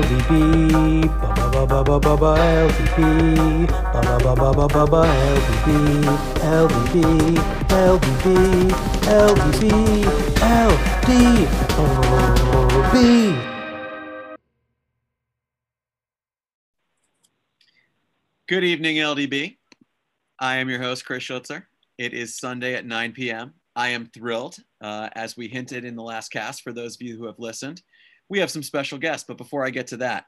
LDB, ba ba ba ba ba ba LDB, ba ba ba ba ba ba LDB, LDB, LDB, LDB, LDB. Good evening, LDB. I am your host, Chris Schutzer. It is Sunday at 9 p.m. I am thrilled, uh, as we hinted in the last cast, for those of you who have listened, we have some special guests. But before I get to that,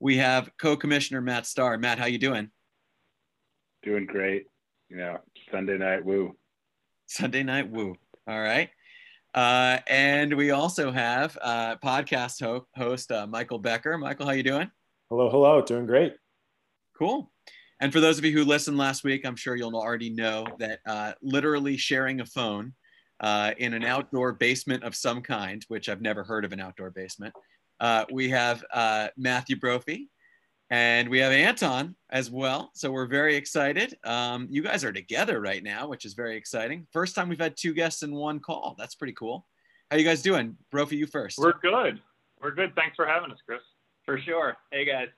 we have co-commissioner Matt Starr. Matt, how you doing? Doing great. You know, Sunday night woo. Sunday night woo. All right. Uh, and we also have uh, podcast ho- host uh, Michael Becker. Michael, how you doing? Hello, hello. Doing great. Cool. And for those of you who listened last week, I'm sure you'll already know that uh, literally sharing a phone uh, in an outdoor basement of some kind, which I've never heard of an outdoor basement, uh, we have uh, Matthew Brophy and we have Anton as well. So we're very excited. Um, you guys are together right now, which is very exciting. First time we've had two guests in one call. That's pretty cool. How you guys doing? Brophy, you first. We're good. We're good. Thanks for having us, Chris. For sure. Hey, guys.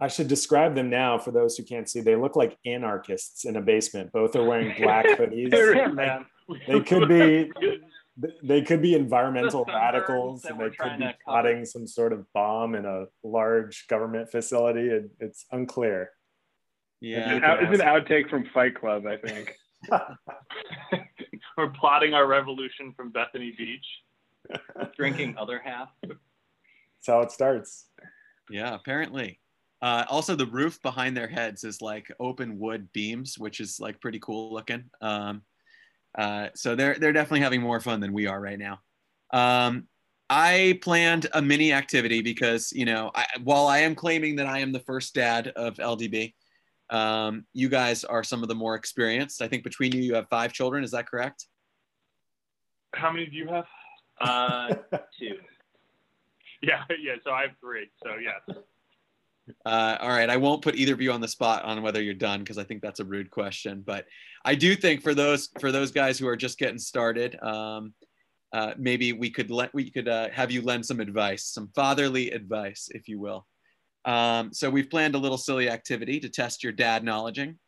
I should describe them now for those who can't see. They look like anarchists in a basement. Both are wearing black hoodies. man. They could be they could be environmental radicals and they could be plotting some sort of bomb in a large government facility. It, it's unclear. Yeah. It's an outtake from Fight Club, I think. We're plotting our revolution from Bethany Beach. Drinking other half. That's how it starts. Yeah, apparently. Uh, also, the roof behind their heads is like open wood beams, which is like pretty cool looking. Um, uh, so they're they're definitely having more fun than we are right now. Um, I planned a mini activity because you know I, while I am claiming that I am the first dad of LDB, um, you guys are some of the more experienced. I think between you, you have five children. Is that correct? How many do you have? Uh, two. Yeah, yeah. So I have three. So yes. Uh, all right, I won't put either of you on the spot on whether you're done because I think that's a rude question. But I do think for those for those guys who are just getting started, um, uh, maybe we could let we could uh, have you lend some advice, some fatherly advice, if you will. Um, so we've planned a little silly activity to test your dad knowledging.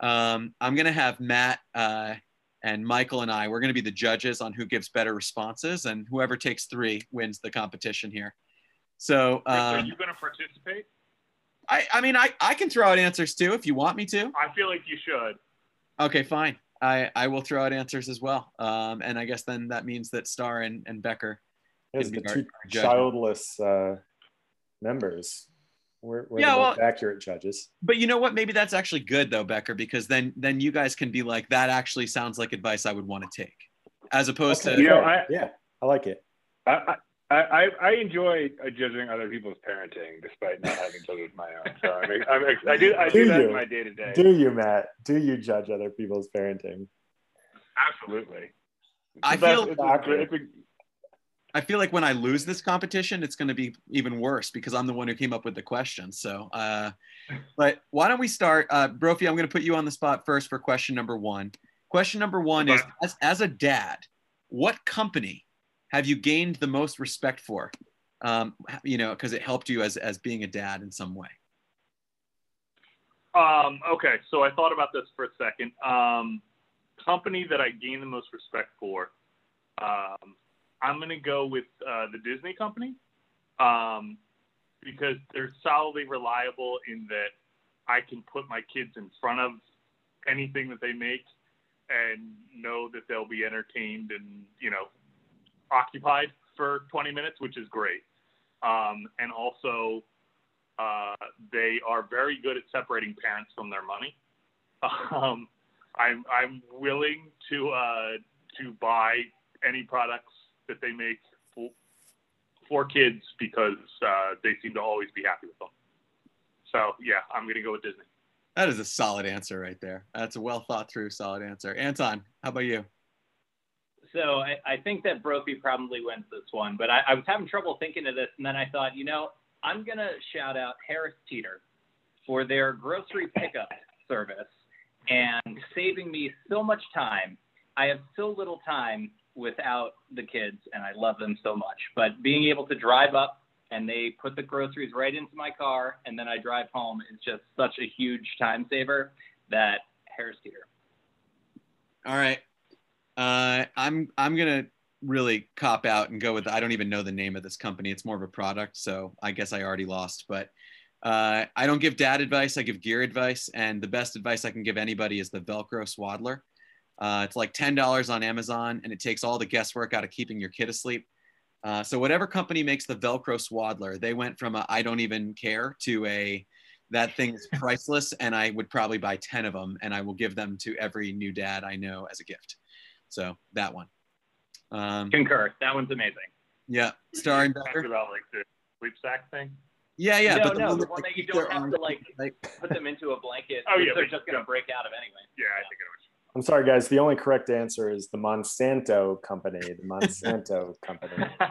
Um, I'm going to have Matt uh, and Michael and I. We're going to be the judges on who gives better responses, and whoever takes three wins the competition here. So, are um, you going to participate? I, I mean, I, I can throw out answers too if you want me to. I feel like you should. Okay, fine. I, I will throw out answers as well. Um, and I guess then that means that Star and, and Becker As the two childless uh, members. We're, we're Yeah, the well- most accurate judges. But you know what? Maybe that's actually good though, Becker, because then then you guys can be like, that actually sounds like advice I would want to take, as opposed Okay, to You know. I- yeah, I like it. I, I, I, I enjoy uh, judging other people's parenting despite not having children of my own. So I'm, I'm, I do I do, Do that you? in my day to day. Do you, Matt? Do you judge other people's parenting? Absolutely. I feel it's a it's a- I feel like when I lose this competition, it's going to be even worse because I'm the one who came up with the question. So, uh, but why don't we start? Uh, Brophy, I'm going to put you on the spot first for question number one. Question number one is as, as a dad, what company have you gained the most respect for? Um, you know, because it helped you as, as being a dad in some way. Um, okay, so I thought about this for a second. Um, company that I gain the most respect for, um, I'm going to go with uh, the Disney company um, because they're solidly reliable in that I can put my kids in front of anything that they make and know that they'll be entertained and, you know, occupied for 20 minutes, which is great. Um, and also, uh, they are very good at separating parents from their money. Um, I'm I'm willing to uh, to buy any products that they make for, for kids because uh, they seem to always be happy with them. So yeah, I'm gonna go with Disney. That is a solid answer right there. That's a well thought through, solid answer. Anton, how about you? So I, I think that Brophy probably wins this one, but I, I was having trouble thinking of this, and then I thought, you know, I'm gonna shout out Harris Teeter for their grocery pickup service and saving me so much time. I have so little time without the kids, and I love them so much. But being able to drive up and they put the groceries right into my car, and then I drive home. It's just such a huge time saver that Harris Teeter. All right. Uh, I'm I'm gonna really cop out and go with I don't even know the name of this company. It's more of a product, so I guess I already lost. But uh, I don't give dad advice. I give gear advice, and the best advice I can give anybody is the Velcro Swaddler. Uh, it's like ten dollars on Amazon, and it takes all the guesswork out of keeping your kid asleep. Uh, so whatever company makes the Velcro Swaddler, they went from a I don't even care to a that thing is priceless, and I would probably buy ten of them, and I will give them to every new dad I know as a gift. So that one. Um, Concur. That one's amazing. Yeah, starring Becker. about like the sleep sack thing. Yeah, yeah. No, but the no, one, the one that, you don't have to like, like put them into a blanket. Oh yeah, they're just gonna break out of anyway. Yeah, I think it was. I'm sorry, guys. The only correct answer is the Monsanto company. The Monsanto company.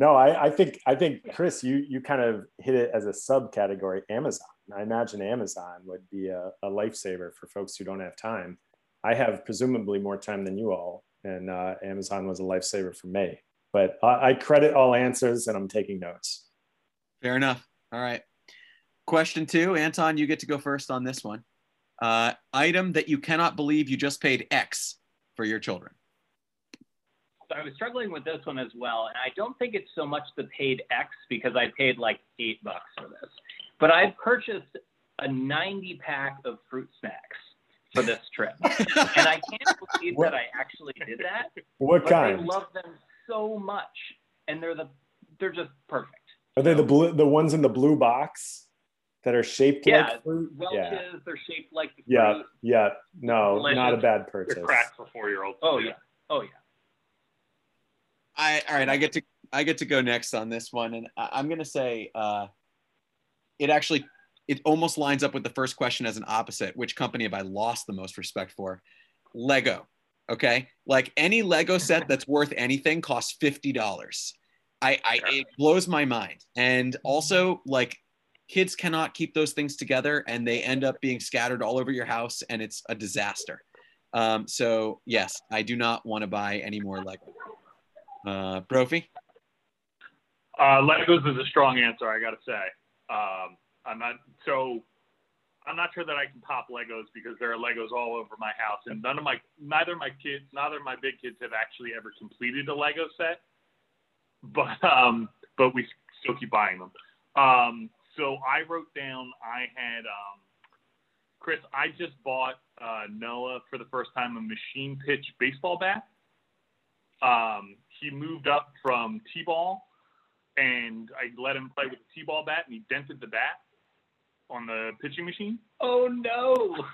No, I, I, think I think Chris, you you kind of hit it as a subcategory. Amazon. I imagine Amazon would be a, a lifesaver for folks who don't have time. I have presumably more time than you all, and uh, Amazon was a lifesaver for me. But I, I credit all answers, and I'm taking notes. Fair enough. All right. Question two, Anton, you get to go first on this one. Uh, item that you cannot believe you just paid X for your children. So I was struggling with this one as well, and I don't think it's so much the paid X because I paid like eight bucks for this, but I purchased a 90 pack of fruit snacks for this trip, and I can't believe what? that I actually did that. What kind? I love them so much, and they're the they're just perfect. Are they the blue the ones in the blue box? that are shaped yeah, like fruit. Welch's, yeah, they're shaped like the yeah, fruit. Yeah, no, Delicious. not a bad purchase. They're cracked for four year olds. Oh yeah, oh yeah. I all right. I get to I get to go next on this one, and I, am gonna say uh, it actually it almost lines up with the first question as an opposite. Which company have I lost the most respect for? Lego. Okay, like any Lego set that's worth anything costs fifty dollars. I, I it blows my mind, and also like kids cannot keep those things together and they end up being scattered all over your house and it's a disaster. Um, so yes, I do not want to buy any more Lego. Uh, Brophy? Uh, Legos is a strong answer, I got to say. Um, I'm not so. I'm not sure that I can pop Legos because there are Legos all over my house, and none of my, neither my kids, neither of my big kids have actually ever completed a Lego set. But um, but we still keep buying them. Um, so I wrote down I had um, Chris. I just bought uh, Noah for the first time a machine pitch baseball bat. Um, he moved up from t-ball, and I let him play with the t-ball bat, and he dented the bat on the pitching machine. Oh no!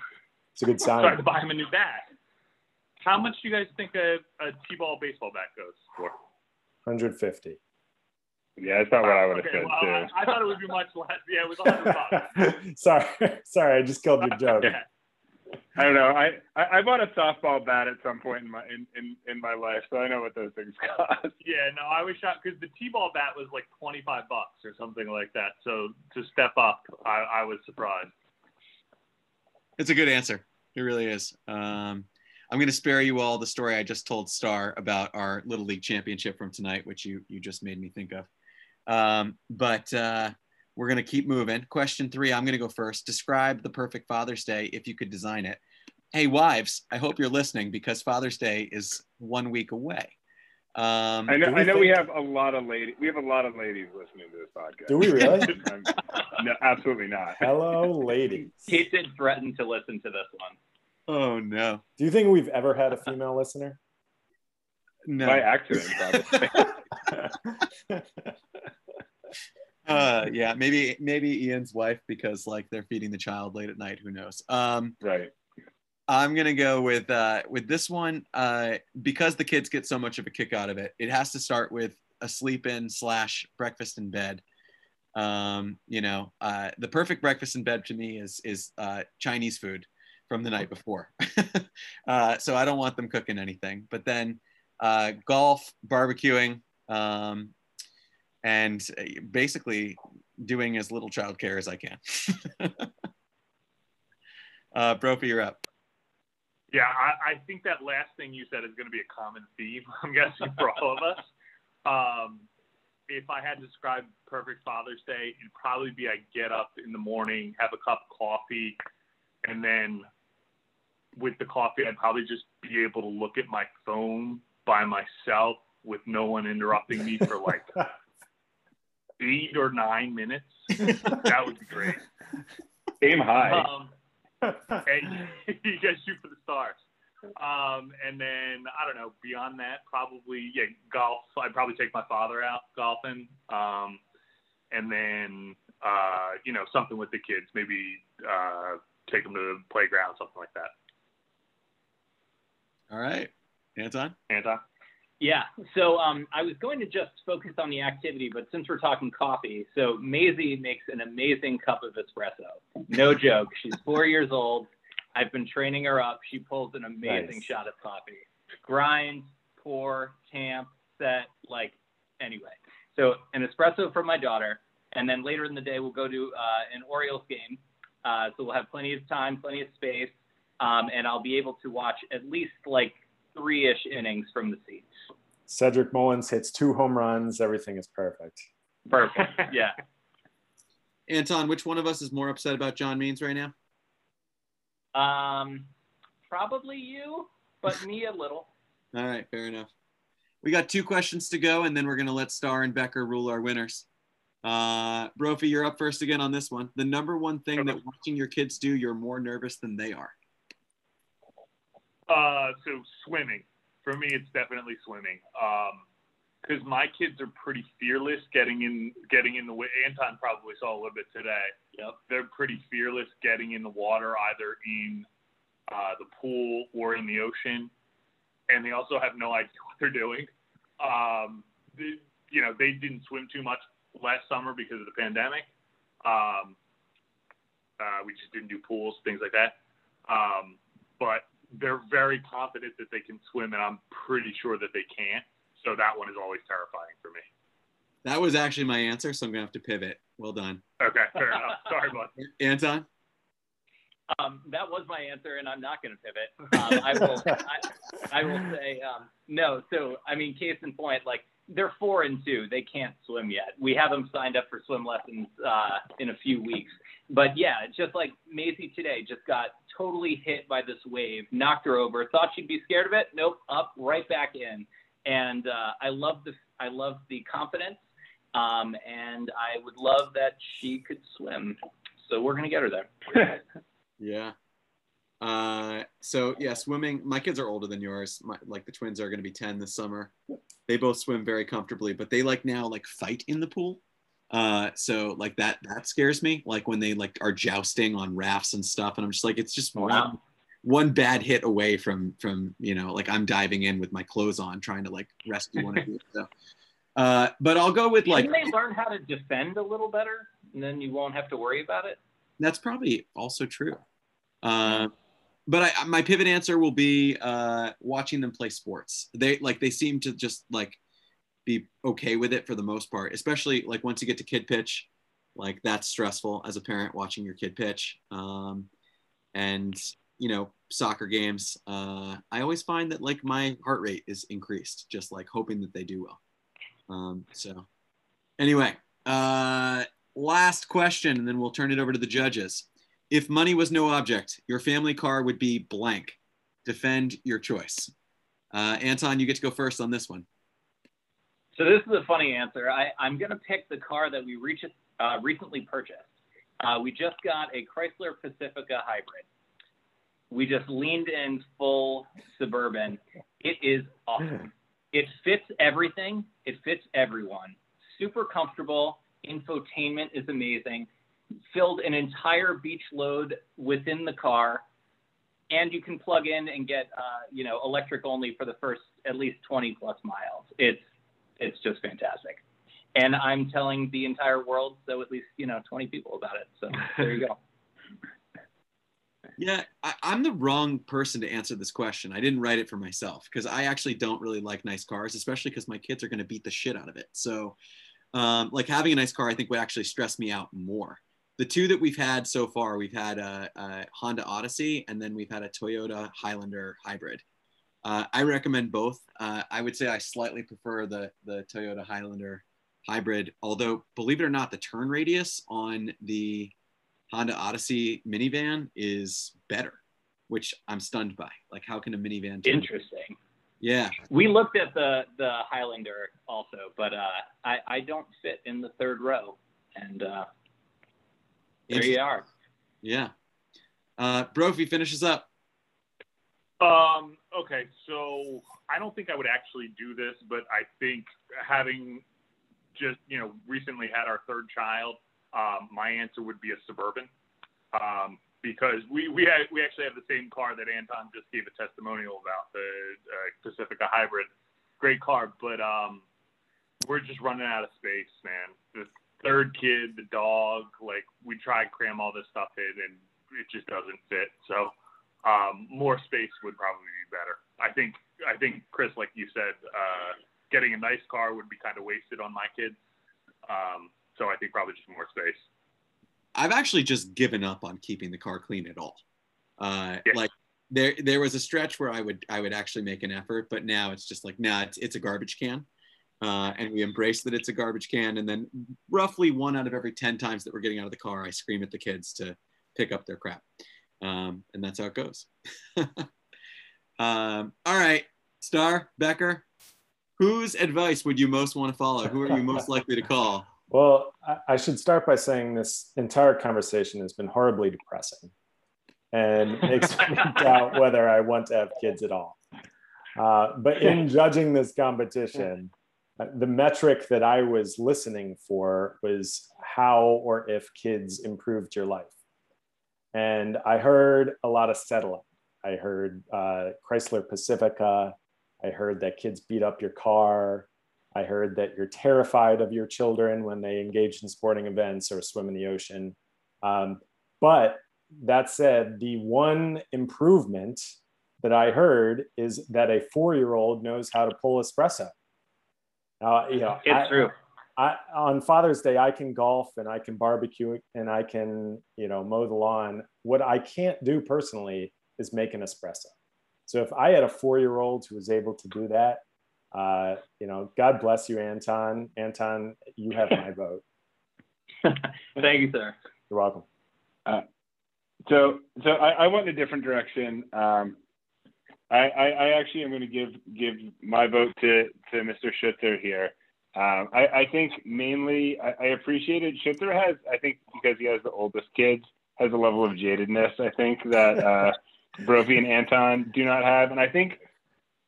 It's a good sign. So I had to buy him a new bat. How much do you guys think a, a t-ball baseball bat goes for? 150. Yeah, that's not what I would have okay, said well, too. I, I, thought it would be much less. Yeah, it was 100 sorry, sorry, I just killed your joke. yeah. I don't know. I, I, I bought a softball bat at some point in my in, in, in my life, so I know what those things cost. Yeah, no, I was shocked because the t-ball bat was like 25 bucks or something like that. So to step up, I, I was surprised. It's a good answer. It really is. Um, I'm going to spare you all the story I just told Star about our Little League championship from tonight, which you you just made me think of. Um, but uh, we're going to keep moving. Question three, I'm going to go first. Describe the perfect Father's Day if you could design it. Hey, wives, I hope you're listening because Father's Day is one week away. Um, I know. I know think... we have a lot of ladies. We have a lot of ladies listening to this podcast. Do we really? no, absolutely not. Hello, ladies. He did threaten to listen to this one. Oh no. Do you think we've ever had a female listener? No. By accident, probably. uh yeah maybe maybe ian's wife because like they're feeding the child late at night who knows? Um right. I'm gonna go with uh with this one uh because the kids get so much of a kick out of it it has to start with a sleep in slash breakfast in bed. Um you know uh the perfect breakfast in bed to me is is uh chinese food from the night before. Uh so i don't want them cooking anything but then uh golf barbecuing um and uh, basically doing as little childcare as I can. uh, Brophy, you're up. Yeah, I, I, think that last thing you said is going to be a common theme. I'm guessing for all of us. Um, if I had to describe perfect Father's Day, it'd probably be I get up in the morning, have a cup of coffee, and then with the coffee, I'd probably just be able to look at my phone by myself with no one interrupting me for like eight or nine minutes. that would be great. Aim high. Um, and you guys shoot for the stars. Um, and then I don't know. Beyond that, probably yeah, golf. I'd probably take my father out golfing. Um, and then uh, you know something with the kids. Maybe uh, take them to the playground, something like that. All right, Anton. Anton. Yeah. So um, I was going to just focus on the activity, but since we're talking coffee, so Maisie makes an amazing cup of espresso. No joke. She's four years old. I've been training her up. She pulls an amazing Nice. shot of coffee. Grind, pour, tamp, set, like anyway. So an espresso for my daughter, and then later in the day we'll go to uh, an Orioles game. Uh, so we'll have plenty of time, plenty of space, um, and I'll be able to watch at least like three-ish innings from the seats. Cedric Mullins hits two home runs. Everything is perfect. Perfect. Yeah. Anton, which one of us is more upset about John Means right now? Um, probably you, but me a little. All right, fair enough. We got two questions to go, and then we're gonna let Star and Becker rule our winners. Uh, Brophy, you're up first again on this one. The number one thing that watching your kids do, you're more nervous than they are. Uh, so swimming. For me, it's definitely swimming. Um, because my kids are pretty fearless getting in getting in the way. Anton probably saw a little bit today. Yep. They're pretty fearless getting in the water, either in uh, the pool or in the ocean, and they also have no idea what they're doing. Um, the, you know, they didn't swim too much last summer because of the pandemic. Um, uh, we just didn't do pools, things like that. Um, but they're very confident that they can swim, and I'm pretty sure that they can't. So that one is always terrifying for me. That was actually my answer, so I'm gonna have to pivot. Well done, Okay, fair enough. Sorry, bud. Anton. Um, that was my answer, and I'm not going to pivot. Um, I will. I, I will say um, no. So, I mean, case in point, like they're four and two. They can't swim yet. We have them signed up for swim lessons uh, in a few weeks. But yeah, just like Maisie today, just got totally hit by this wave, knocked her over. Thought she'd be scared of it. Nope, up right back in. And uh, I love the I love the confidence. Um, and I would love that she could swim. So we're gonna get her there. Yeah. Uh, so yeah, swimming. My kids are older than yours. My, like the twins are going to be ten this summer. They both swim very comfortably, but they like now like fight in the pool. Uh, so like that that scares me. Like when they like are jousting on rafts and stuff, and I'm just like, it's just one Wow. one bad hit away from from you know like I'm diving in with my clothes on trying to like rescue one of you. So, uh, but I'll go with like Shouldn't they learn how to defend a little better, and then you won't have to worry about it? That's probably also true. Uh, but I, my pivot answer will be uh, watching them play sports. They like they seem to just like be okay with it for the most part, especially like once you get to kid pitch, like that's stressful as a parent watching your kid pitch. Um, and you know, soccer games, uh, I always find that like my heart rate is increased, just like hoping that they do well. Um, so anyway, uh, last question, and then we'll turn it over to the judges. If money was no object, your family car would be blank. Defend your choice. Uh, Anton, you get to go first on this one. So this is a funny answer. I, I'm going to pick the car that we reach, uh, recently purchased. Uh, we just got a Chrysler Pacifica hybrid. We just leaned in full suburban. It is awesome. It fits everything. It fits everyone. Super comfortable. Infotainment is amazing. Filled an entire beach load within the car, and you can plug in and get uh, you know electric only for the first at least 20 plus miles. It's it's just fantastic. And I'm telling the entire world, so at least you know 20 people about it. So there you go. Yeah, I, I'm the wrong person to answer this question. I didn't write it for myself because I actually don't really like nice cars, especially because my kids are going to beat the shit out of it. So, um, like having a nice car, I think would actually stress me out more. The two that we've had so far, we've had a, a Honda Odyssey and then we've had a Toyota Highlander hybrid. Uh, I recommend both. Uh, I would say I slightly prefer the the Toyota Highlander hybrid. Although, believe it or not, the turn radius on the Honda Odyssey minivan is better, which I'm stunned by. Like, how can a minivan? Turn? Interesting. Yeah, We looked at the the Highlander also, but uh, I I don't fit in the third row, and uh, there you are. yeah. Uh, Brophy finishes up. Um, okay, so I don't think I would actually do this, but I think having just, you know, recently had our third child, um, my answer would be a Suburban. Um, because we, we, had, we actually have the same car that Anton just gave a testimonial about, the uh, Pacifica Hybrid. Great car, but um, we're just running out of space, man. The third kid, the dog, like, we try to cram all this stuff in, and it just doesn't fit. So, um, more space would probably be better. I think I think Chris, like you said, uh, getting a nice car would be kind of wasted on my kids. Um, so I think probably just more space. I've actually just given up on keeping the car clean at all. Uh, Yeah. Like there, there was a stretch where I would, I would actually make an effort, but now it's just like, nah, it's, it's a garbage can. Uh, and we embrace that it's a garbage can. And then roughly one out of every 10 times that we're getting out of the car, I scream at the kids to pick up their crap. Um, and that's how it goes. um, all right, Star, Becker, whose advice would you most want to follow? Who are you most likely to call? Well, I, I should start by saying this entire conversation has been horribly depressing and makes me doubt whether I want to have kids at all. Uh, but in judging this competition, uh, the metric that I was listening for was how or if kids improved your life. And I heard a lot of settling. I heard uh, Chrysler Pacifica. I heard that kids beat up your car. I heard that you're terrified of your children when they engage in sporting events or swim in the ocean. Um, but that said, the one improvement that I heard is that a four-year-old knows how to pull espresso. Now, you know, It's I- true. I, on Father's Day, I can golf and I can barbecue and I can, you know, mow the lawn. What I can't do personally is make an espresso. So if I had a four-year-old who was able to do that, uh, you know, God bless you, Anton. Anton, you have my vote. Thank you, sir. You're welcome. So, so I, I went in a different direction. Um, I, I, I actually am going to give give my vote to to Mr. Schutzer here. Um, I, I think mainly I, I appreciate it. Schutzer has, I think, because he has the oldest kids, has a level of jadedness. I think that uh, Brophy and Anton do not have, and I think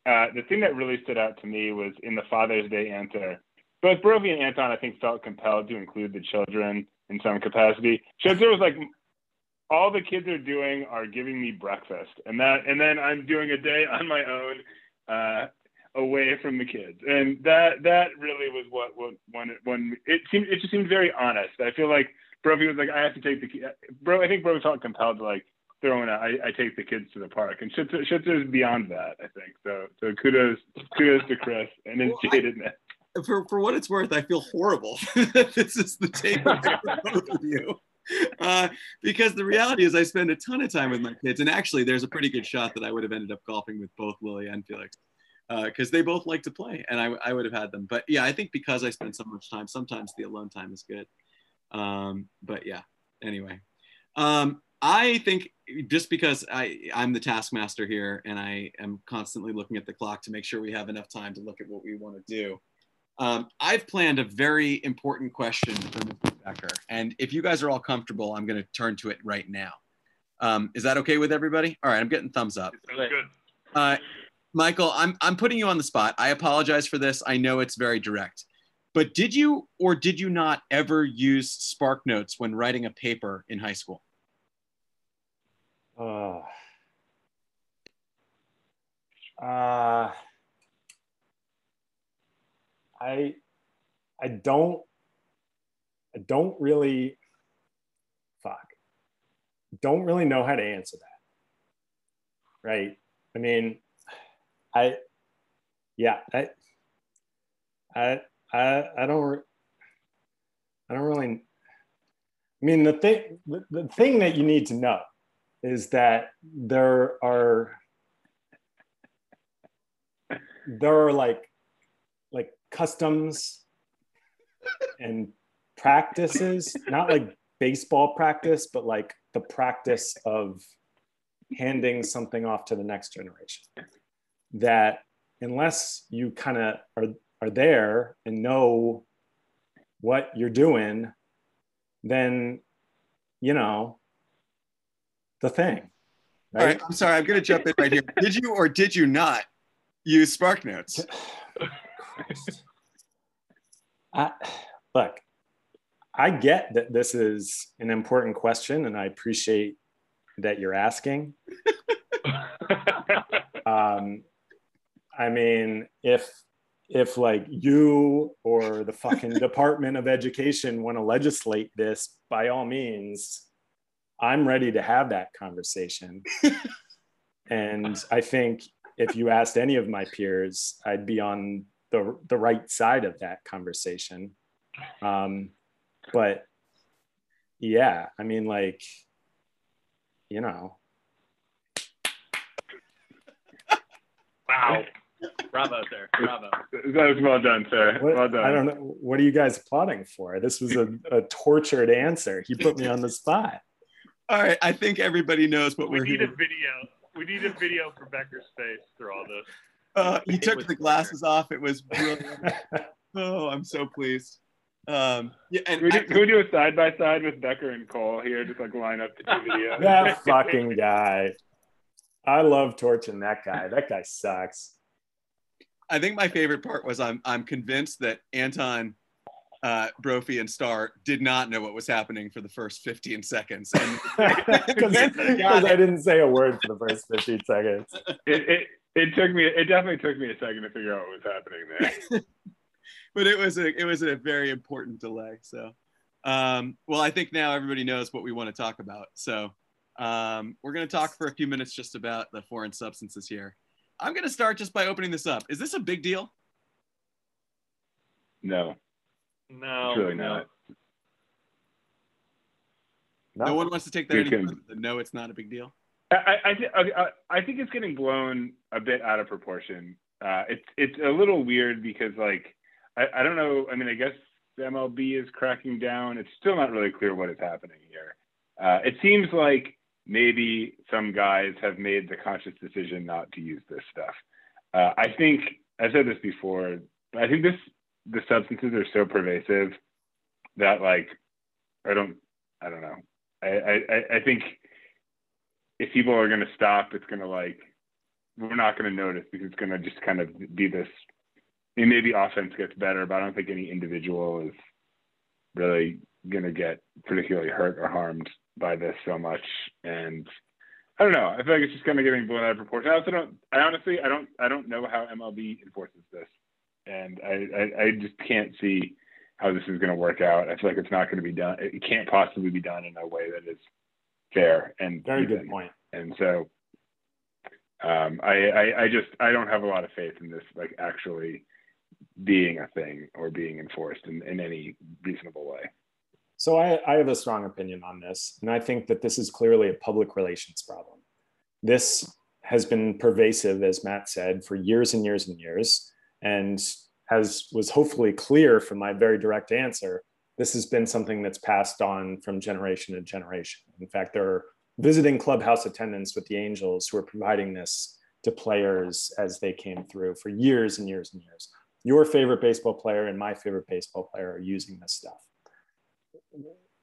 uh, the thing that really stood out to me was in the Father's Day answer. Both Brophy and Anton, I think, felt compelled to include the children in some capacity. Schutzer was like, all the kids are doing are giving me breakfast and that and then i'm doing a day on my own uh, away from the kids. And that that really was what what when it when it seemed it just seemed very honest. I feel like brophy was like i have to take the ki- bro i think bro felt compelled to like throw in a, I, I take the kids to the park. And Schutzer is beyond that i think. So so kudos kudos to chris and his Well, I- for, for what it's worth, I feel horrible. That this is the takeaway for both of you. Uh, because the reality is, I spend a ton of time with my kids, and actually, there's a pretty good shot that I would have ended up golfing with both Lily and Felix because they both like to play, and I, I would have had them. But yeah, I think because I spend so much time, sometimes the alone time is good. Um, but yeah, anyway, um, I think just because I I'm the taskmaster here, and I am constantly looking at the clock to make sure we have enough time to look at what we want to do. Um, I've planned a very important question for Mr. Becker. And if you guys are all comfortable, I'm going to turn to it right now. Um, is that okay with everybody? All right, I'm getting thumbs up. Sounds good. Uh, Michael, I'm, I'm putting you on the spot. I apologize for this. I know it's very direct. But did you or did you not ever use Spark Notes when writing a paper in high school? Uh, uh, I I don't I don't really fuck don't really know how to answer that. Right? I mean, I yeah, I I I I don't I don't really I mean the thing the, the thing that you need to know is that there are there are like like customs and practices, not like baseball practice, but like the practice of handing something off to the next generation. That unless you kind of are, are there and know what you're doing, then, you know, the thing. Right? All right, I'm sorry, I'm going to jump in right here. Did you or did you not use Spark Notes? I, look, I get that this is an important question, and I appreciate that you're asking. um, I mean, if if like you or the fucking Department of Education want to legislate this, by all means, I'm ready to have that conversation. and I think if you asked any of my peers, I'd be on the the right side of that conversation. Um, but yeah, I mean, like, you know. Wow. Bravo, sir. Bravo. That was well done, sir. What, well done. I don't know. What are you guys applauding for? This was a, a tortured answer. He put me on the spot. All right. I think everybody knows what We we're need a video. We need a video for Becker's face through all this. Uh, he It took the glasses off. It was brilliant. oh, I'm so pleased. Um, yeah, and Can we, do, I- can we do a side by side with Becker and Cole here? Just like line up the two videos. that fucking guy. I love torching that guy. That guy sucks. I think my favorite part was I'm I'm convinced that Anton, uh, Brophy, and Star did not know what was happening for the first 15 seconds. Because I didn't say a word for the first 15 seconds. It, it it took me. It definitely took me a second to figure out what was happening there. but it was a it was a very important delay. So, um, well, I think now everybody knows what we want to talk about. So, um, we're going to talk for a few minutes just about the foreign substances here. I'm going to start just by opening this up. Is this a big deal? No, No. it's really no. not. No, No. one wants to take that can- no, it's not a big deal. I, I, I, I, I think it's getting blown a bit out of proportion. Uh, it's it's a little weird because like I, I don't know. I mean, I guess the MLB is cracking down. It's still not really clear what is happening here. Uh, it seems like maybe some guys have made the conscious decision not to use this stuff. Uh, I think I said this before. I think this the substances are so pervasive that like I don't I don't know. I I, I- think if people are going to stop, it's going to like we're not going to notice because it's going to just kind of be this. Mean, maybe offense gets better, but I don't think any individual is really going to get particularly hurt or harmed by this so much. And I don't know. I feel like it's just kind of getting blown out of proportion. I also don't. I honestly, I don't. I don't know how MLB enforces this, and I, I, I just can't see how this is going to work out. I feel like it's not going to be done. It can't possibly be done in a way that is fair and Very good point. And so, um, I, I, I just, I don't have a lot of faith in this, like actually being a thing or being enforced in, in any reasonable way. So I, I have a strong opinion on this, and I think that this is clearly a public relations problem. This has been pervasive, as Matt said, for years and years and years, and as was hopefully clear from my very direct answer, this has been something that's passed on from generation to generation. In fact, there are visiting clubhouse attendants with the Angels who are providing this to players as they came through for years and years and years. Your favorite baseball player and my favorite baseball player are using this stuff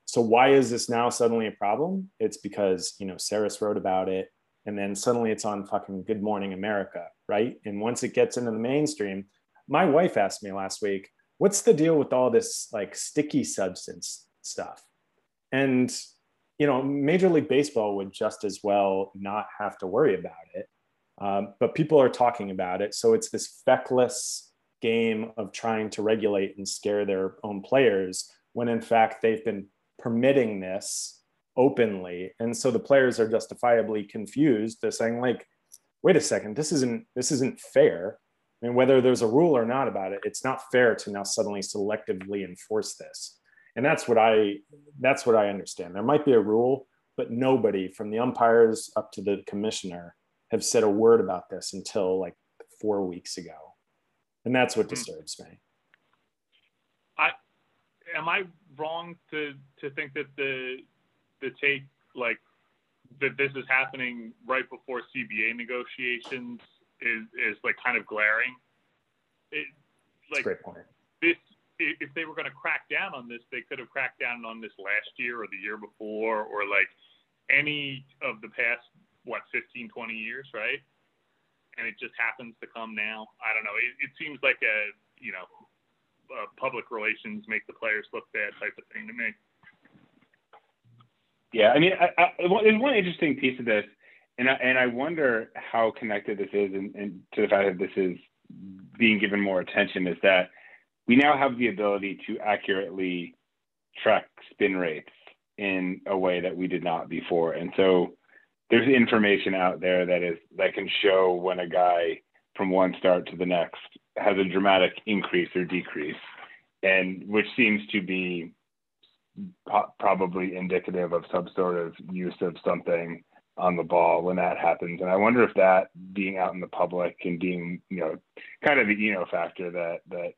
so why is this now suddenly a problem? It's because you know Saris wrote about it, and then suddenly it's on fucking Good Morning America, right? And once it gets into the mainstream, my wife asked me last week, "What's the deal with all this like sticky substance stuff?" And you know, Major League Baseball would just as well not have to worry about it, um, but people are talking about it, so it's this feckless game of trying to regulate and scare their own players when in fact they've been permitting this openly. And so the players are justifiably confused. They're saying like wait a second this isn't this isn't fair. I mean, whether there's a rule or not about it it's not fair to now suddenly selectively enforce this. And that's what i that's what i understand. There might be a rule but nobody from the umpires up to the commissioner have said a word about this until like four weeks ago. And that's what Mhm. disturbs me am I wrong to to think that the the take like that this is happening right before CBA negotiations is is like kind of glaring? It, like great point. this if they were going to crack down on this, they could have cracked down on this last year or the year before or like any of the past what 15 20 years, right? And it just happens to come now. I don't know. It, it seems like a, you know, uh, public relations make the players look bad type of thing to me. Yeah, I mean, I, I, there's one interesting piece of this, and I, and I wonder how connected this is, and, and to the fact that this is being given more attention, is that we now have the ability to accurately track spin rates in a way that we did not before, and so there's information out there that is that can show when a guy from one start to the next has a dramatic increase or decrease, and which seems to be po- probably indicative of some sort of use of something on the ball when that happens. And I wonder if that being out in the public and being, you know, kind of the you know factor that that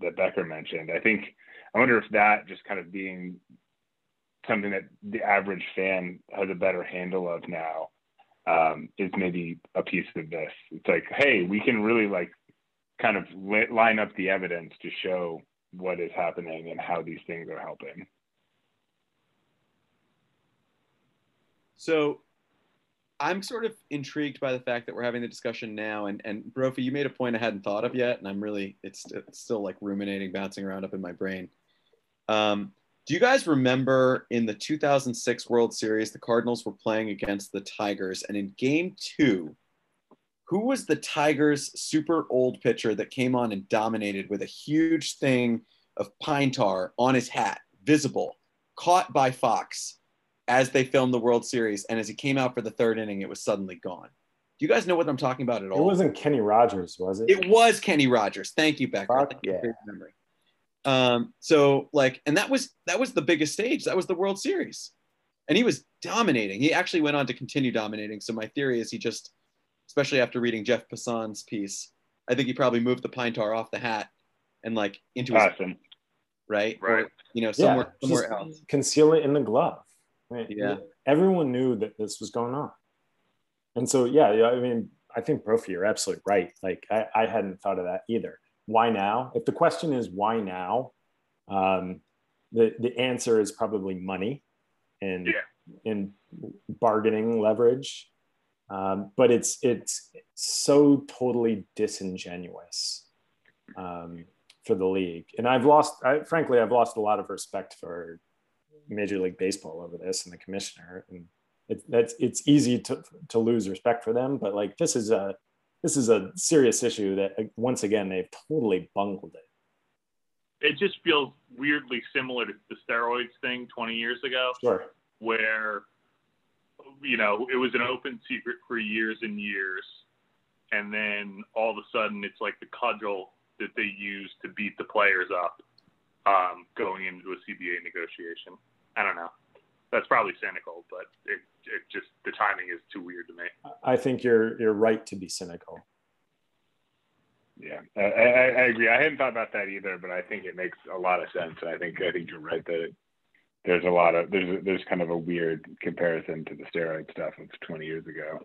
that Becker mentioned. I think I wonder if that just kind of being something that the average fan has a better handle of now um, is maybe a piece of this. It's like, hey, we can really like kind of line up the evidence to show what is happening and how these things are helping. So I'm sort of intrigued by the fact that we're having the discussion now. And, and Brophy, you made a point I hadn't thought of yet. And I'm really, it's, it's still like ruminating, bouncing around up in my brain. Um, do you guys remember in the 2006 World Series, the Cardinals were playing against the Tigers? And in game two, who was the Tigers' super old pitcher that came on and dominated with a huge thing of pine tar on his hat, visible, caught by Fox? as they filmed the World Series, and as he came out for the third inning, it was suddenly gone. Do you guys know what I'm talking about at all? It wasn't Kenny Rogers, was it? It was Kenny Rogers. Thank you, Becker. Fuck Thank you yeah. for memory. Um, so like, and that was that was the biggest stage. That was the World Series, and he was dominating. He actually went on to continue dominating. So my theory is he just, especially after reading Jeff Passan's piece, I think he probably moved the pine tar off the hat and like into his Awesome. right, Right. Or, you know, somewhere yeah, somewhere else. conceal it in the glove. Right? Yeah. Everyone knew that this was going on. And so, yeah, yeah, I mean, I think Brophy, you're absolutely right. Like, I, I hadn't thought of that either. Why now? If the question is why now, um, the, the answer is probably money and, Yeah. and bargaining leverage. Um, but it's, it's so totally disingenuous um, for the league. And I've lost, I, frankly, I've lost a lot of respect for Major League Baseball over this and the commissioner. And it, that's it's easy to to lose respect for them, but like this is a this is a serious issue that uh, once again they've totally bungled it. It just feels weirdly similar to the steroids thing 20 years ago. Sure. where you know it was an open secret for years and years and then all of a sudden it's like the cudgel that they use to beat the players up um, going into a CBA negotiation. I don't know. That's probably cynical, but it, it just the timing is too weird to me. I think you're you're right to be cynical. Yeah, I, I, I agree. I hadn't thought about that either, but I think it makes a lot of sense. And I think I think you're right that it, there's a lot of there's there's kind of a weird comparison to the steroid stuff of 20 years ago.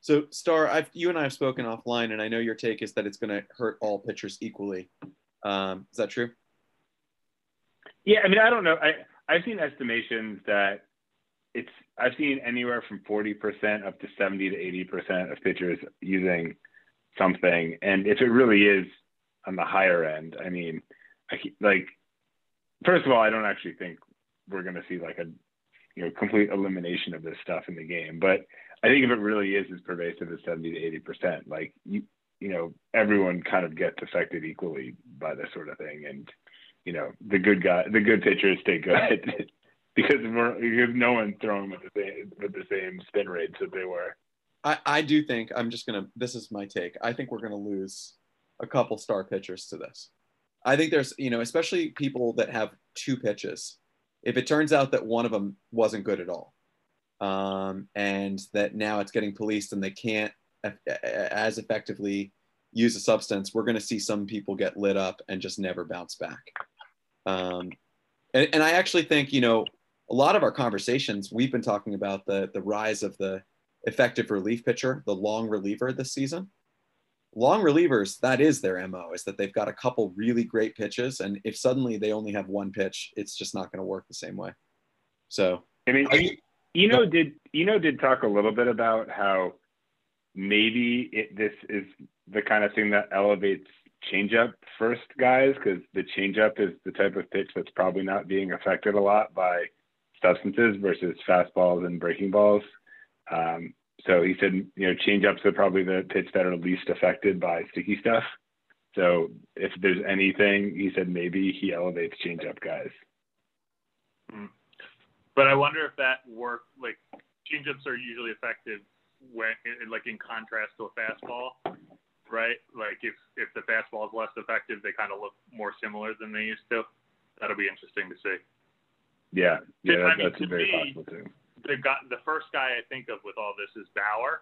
So, Star, I've, you and I have spoken offline, and I know your take is that it's going to hurt all pitchers equally. Um, is that true? Yeah, I mean, I don't know. I I've seen estimations that it's I've seen anywhere from 40% up to 70 to 80% of pitchers using something, and if it really is on the higher end, I mean, I like first of all, I don't actually think we're going to see like a you know complete elimination of this stuff in the game, but I think if it really is as pervasive as 70 to 80 percent, like you you know everyone kind of gets affected equally by this sort of thing, and you know the good guy the good pitchers stay good because we're because no one's throwing with the same with the same spin rates that they were. I, I do think I'm just gonna. This is my take. I think we're gonna lose a couple star pitchers to this. I think there's, you know, especially people that have two pitches. If it turns out that one of them wasn't good at all, um, and that now it's getting policed and they can't as effectively use a substance, we're going to see some people get lit up and just never bounce back. Um, And, and I actually think, you know, a lot of our conversations, we've been talking about the, the rise of the effective relief pitcher, the long reliever this season. Long relievers, that is their MO, is that they've got a couple really great pitches. And if suddenly they only have one pitch, it's just not going to work the same way. So, I mean, you- Eno did Eno did talk a little bit about how maybe it, this is the kind of thing that elevates changeup first guys because the changeup is the type of pitch that's probably not being affected a lot by substances versus fastballs and breaking balls. Um, so he said, you know, changeups are probably the pitch that are least affected by sticky stuff. So if there's anything, he said maybe he elevates changeup guys. Hmm. But I wonder if that work like changeups are usually effective when like in contrast to a fastball, right? Like if if the fastball is less effective, they kind of look more similar than they used to. That'll be interesting to see. Yeah, yeah, I mean, that's very me- possible too. The guy, the first guy I think of with all this is Bauer,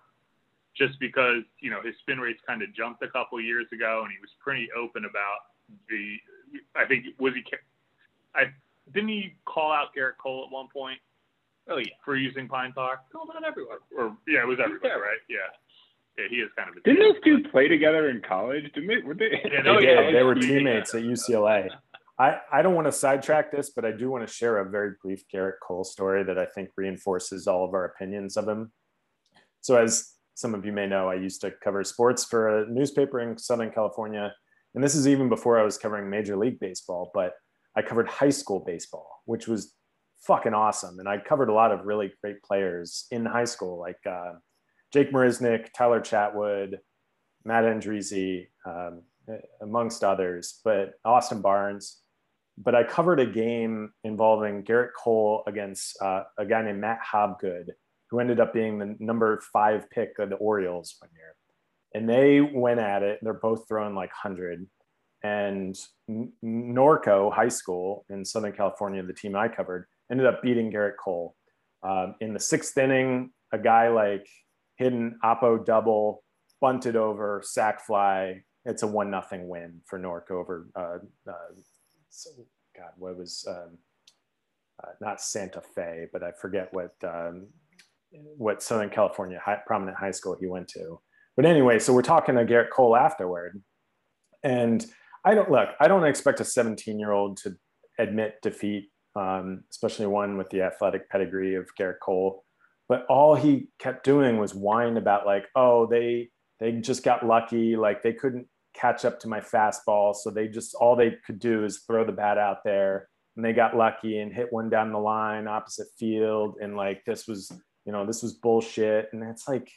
just because you know his spin rates kind of jumped a couple years ago, and he was pretty open about the. I think was he. I didn't he call out Gerrit Cole at one point Oh yeah. for using Pine Tar? Called on everyone. Or yeah, it was everybody, Yeah. right? Yeah. Yeah, he is kind of a. Didn't dick, those two play together in college? Didn't they? Were they? Yeah, They Oh, did. yeah. They were teammates at UCLA. I, I don't want to sidetrack this, but I do want to share a very brief Gerrit Cole story that I think reinforces all of our opinions of him. So, as some of you may know, I used to cover sports for a newspaper in Southern California. And this is even before I was covering Major League Baseball, but I covered high school baseball, which was fucking awesome. And I covered a lot of really great players in high school, like uh, Jake Marisnick, Tyler Chatwood, Matt Andriese, um, amongst others, but Austin Barnes. But I covered a game involving Gerrit Cole against uh, a guy named Matt Hobgood, who ended up being the number five pick of the Orioles one year. And they went at it. They're both throwing like 100. And Norco High School in Southern California, the team I covered, ended up beating Gerrit Cole. Um, in the sixth inning, a guy like hit an oppo double, bunted over, sack fly. It's a one nothing win for Norco over. Uh, uh, so, God, what was um, uh, not Santa Fe, but I forget what um, what Southern California high, prominent high school he went to. But anyway, so we're talking to Gerrit Cole afterward, and I don't look. I don't expect a 17 year old to admit defeat, um, especially one with the athletic pedigree of Gerrit Cole. But all he kept doing was whine about like, oh, they they just got lucky, like they couldn't catch up to my fastball, so they just all they could do is throw the bat out there, and they got lucky and hit one down the line opposite field, and like this was, you know, this was bullshit, and it's like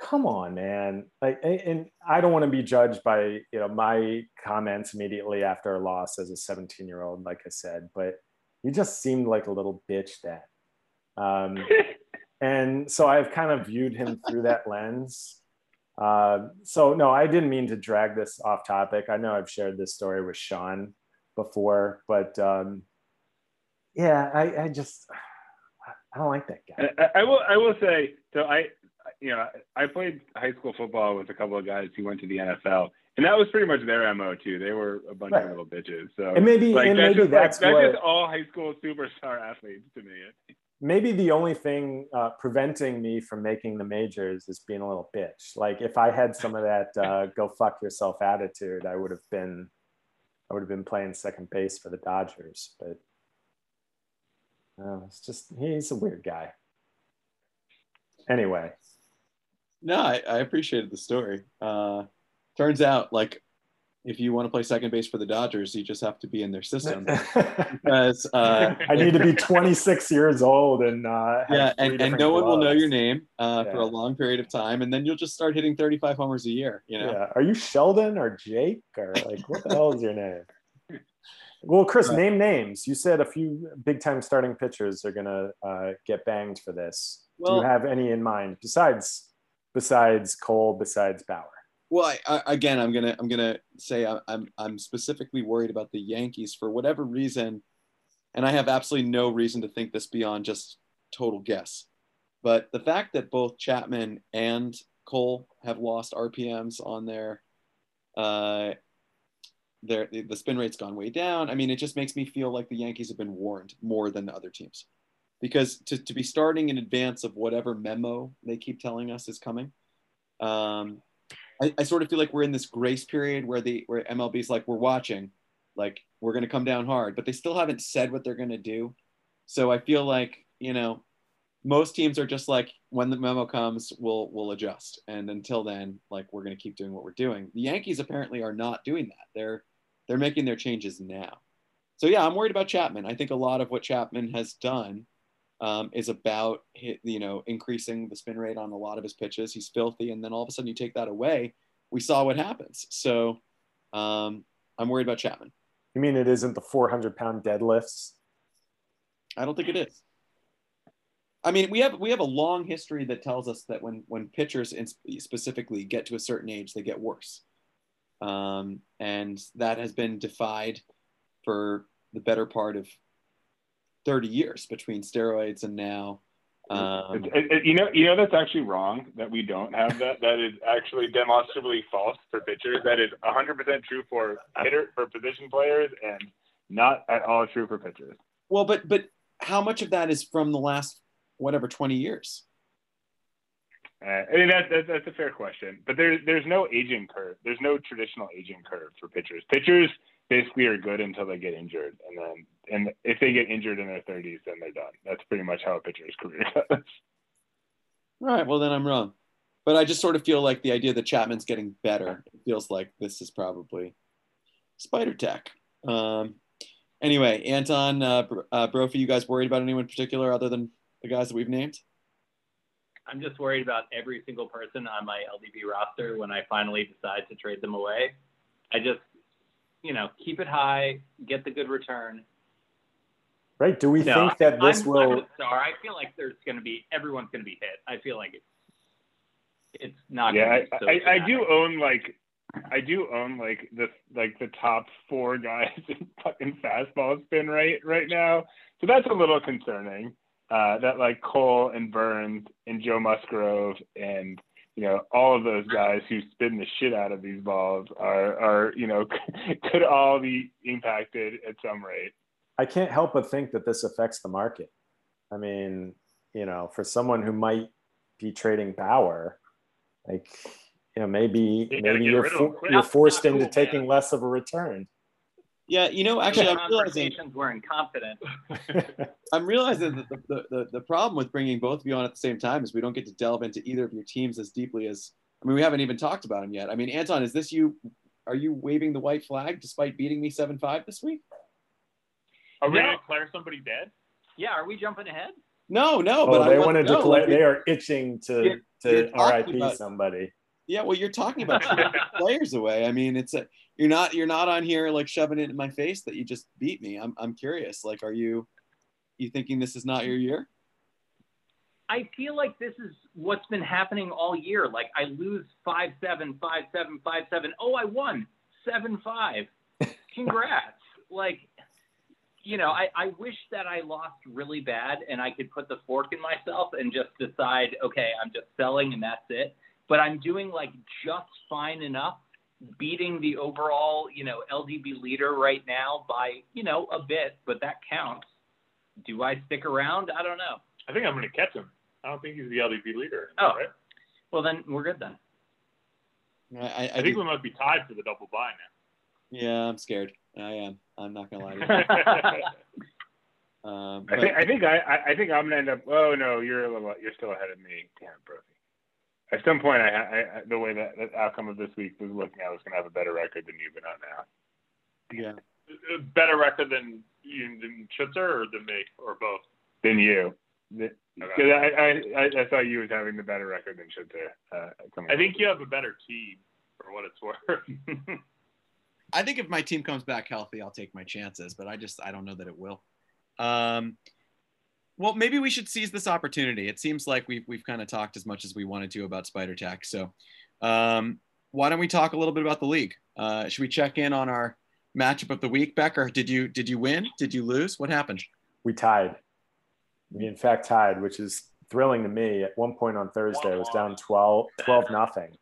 come on man. Like and- i don't want to be judged by you know my comments immediately after a loss as a 17 year old like i said but you just seemed like a little bitch then. Um, and so i've kind of viewed him through that lens uh, so no i didn't mean to drag this off topic i know i've shared this story with sean before but um, yeah I, I just i don't like that guy I, I will. I will say. So I, you know, I played high school football with a couple of guys who went to the NFL, and that was pretty much their mo too. They were a bunch Right. of little bitches. So and maybe like and that's maybe just like, that's that's just all high school superstar athletes to me. Maybe the only thing uh, preventing me from making the majors is being a little bitch. Like if I had some of that uh, "go fuck yourself" attitude, I would have been, I would have been playing second base for the Dodgers. But uh, it's just he's a weird guy. Anyway, No, I, I appreciated the story. Uh, turns out, like, if you want to play second base for the Dodgers, you just have to be in their system. Because uh, I need to be 26 years old and uh, yeah, and, and no one will know your name uh, for a long period of time, and then you'll just start hitting 35 homers a year. You know, Yeah. Are you Sheldon or Jake or like what the hell is your name? Well, Chris, Right. name names. You said a few big time starting pitchers are gonna uh, get banged for this. Do you have any in mind besides besides Cole, besides Bauer? Well, I, I, again, I'm gonna I'm gonna say I, I'm I'm specifically worried about the Yankees for whatever reason, and I have absolutely no reason to think this beyond just total guess. But the fact that both Chapman and Cole have lost RPMs on their uh, their the spin rate's gone way down. I mean, it just makes me feel like the Yankees have been warned more than the other teams, because to, to be starting in advance of whatever memo they keep telling us is coming, um, I, I sort of feel like we're in this grace period where the where MLB's like we're watching, like we're going to come down hard, but they still haven't said what they're going to do. So I feel like you know most teams are just like when the memo comes we'll we'll adjust. And until then like we're going to keep doing what we're doing. The yankees apparently are not doing that. They're they're making their changes now. So yeah i'm worried about chapman. I think a lot of what chapman has done um, is about you know increasing the spin rate on a lot of his pitches he's filthy and then all of a sudden you take that away we saw what happens so um, i'm worried about chapman You mean it isn't the 400 pound deadlifts? I don't think it is. I mean, we have we have a long history that tells us that when when pitchers in specifically get to a certain age, they get worse, um, and that has been defied for the better part of thirty years between steroids and now. Um, It- it- you know, you know that's actually wrong. That we don't have that. That is actually demonstrably false for pitchers. That is 100% true for hitter for position players, and not at all true for pitchers. well, but but how much of that is from the last whatever twenty years? Uh, I mean, that's, that's that's a fair question, but there's there's no aging curve. There's no traditional aging curve for pitchers. Pitchers basically are good until they get injured, and then and if they get injured in their 30s, then they're done. That's pretty much how a pitcher's career goes. Right. well then I'm wrong. But I just sort of feel like the idea that Chapman's getting better it feels like this is probably Spider Tack. Um, anyway, Anton, uh, uh, Brophy, you guys worried about anyone in particular other than the guys that we've named? I'm just worried about every single person on my LDB roster when I finally decide to trade them away. I just, you know, keep it high, get the good return. Right? Do we No, think that this I'm, will? I'm a star. I feel like there's going to be everyone's going to be hit. I feel like it's it's not. yeah, gonna I, be so I, I do own like I do own like the like the top four guys in fucking fastball spin rate right now. So that's a little concerning. Uh, that like Cole and Burnes and Joe Musgrove and you know all of those guys who spin the shit out of these balls are are you know could all be impacted at some rate. I can't help but think that this affects the market. I mean, you know, for someone who might be trading power, like you know, maybe You maybe you're rid for, you're forced not into cool, taking man. less of a return. Yeah, you know, actually, The I'm realizing conversations were incompetent. I'm realizing that the, the, the, the problem with bringing both of you on at the same time is we don't get to delve into either of your teams as deeply as I mean, we haven't even talked about them yet. I mean, Anton, is this you? Are you waving the white flag despite beating me seven five this week? Are we No. going to declare somebody dead? Yeah, are we jumping ahead? No, no, oh, but oh, I they want to declare. they are itching to You're- you're to RIP about- somebody. Yeah, well, you're talking about trading players away. I mean, it's a you're not you're not on here like shoving it in my face that you just beat me. I'm I'm curious. Like, are you you thinking this is not your year? I feel like this is what's been happening all year. Like I lose five seven, five seven, five seven. Oh, I won seven five. Congrats. like, you know, I, I wish that I lost really bad and I could put the fork in myself and just decide, okay, I'm just selling and that's it. But I'm doing like just fine enough, beating the overall, you know, LDB leader right now by, you know, a bit, but that counts. Do I stick around? I don't know. I think I'm going to catch him. I don't think he's the LDB leader. Oh. right? Well, then we're good then. I, I, I think we might be tied for the double buy now. yeah, I'm scared. I am. I'm not gonna lie to you. Um, I think I think I, I- I think I'm gonna end up. Oh no, you're a little. You're still ahead of me. Damn, Brophy. At some point, I, I, I the way that the outcome of this week was looking, I was gonna have a better record than you, but not now. yeah. Better record than you than Schutzer or than me or both. Than you. The- Okay. 'cause I, I, I, I thought you was having the better record than Schutzer. Uh, I think you have a better team for what it's worth. I think if my team comes back healthy, I'll take my chances, but I just I don't know that it will. Um, well, maybe we should seize this opportunity. It seems like we've we've kind of talked as much as we wanted to about Spider Tack. So, um, why don't we talk a little bit about the league? Uh, should we check in on our matchup of the week, Becker? Did you did you win? Did you lose? What happened? We tied. We in fact tied, which is thrilling to me. At one point on Thursday, I was down 12, 12 nothing.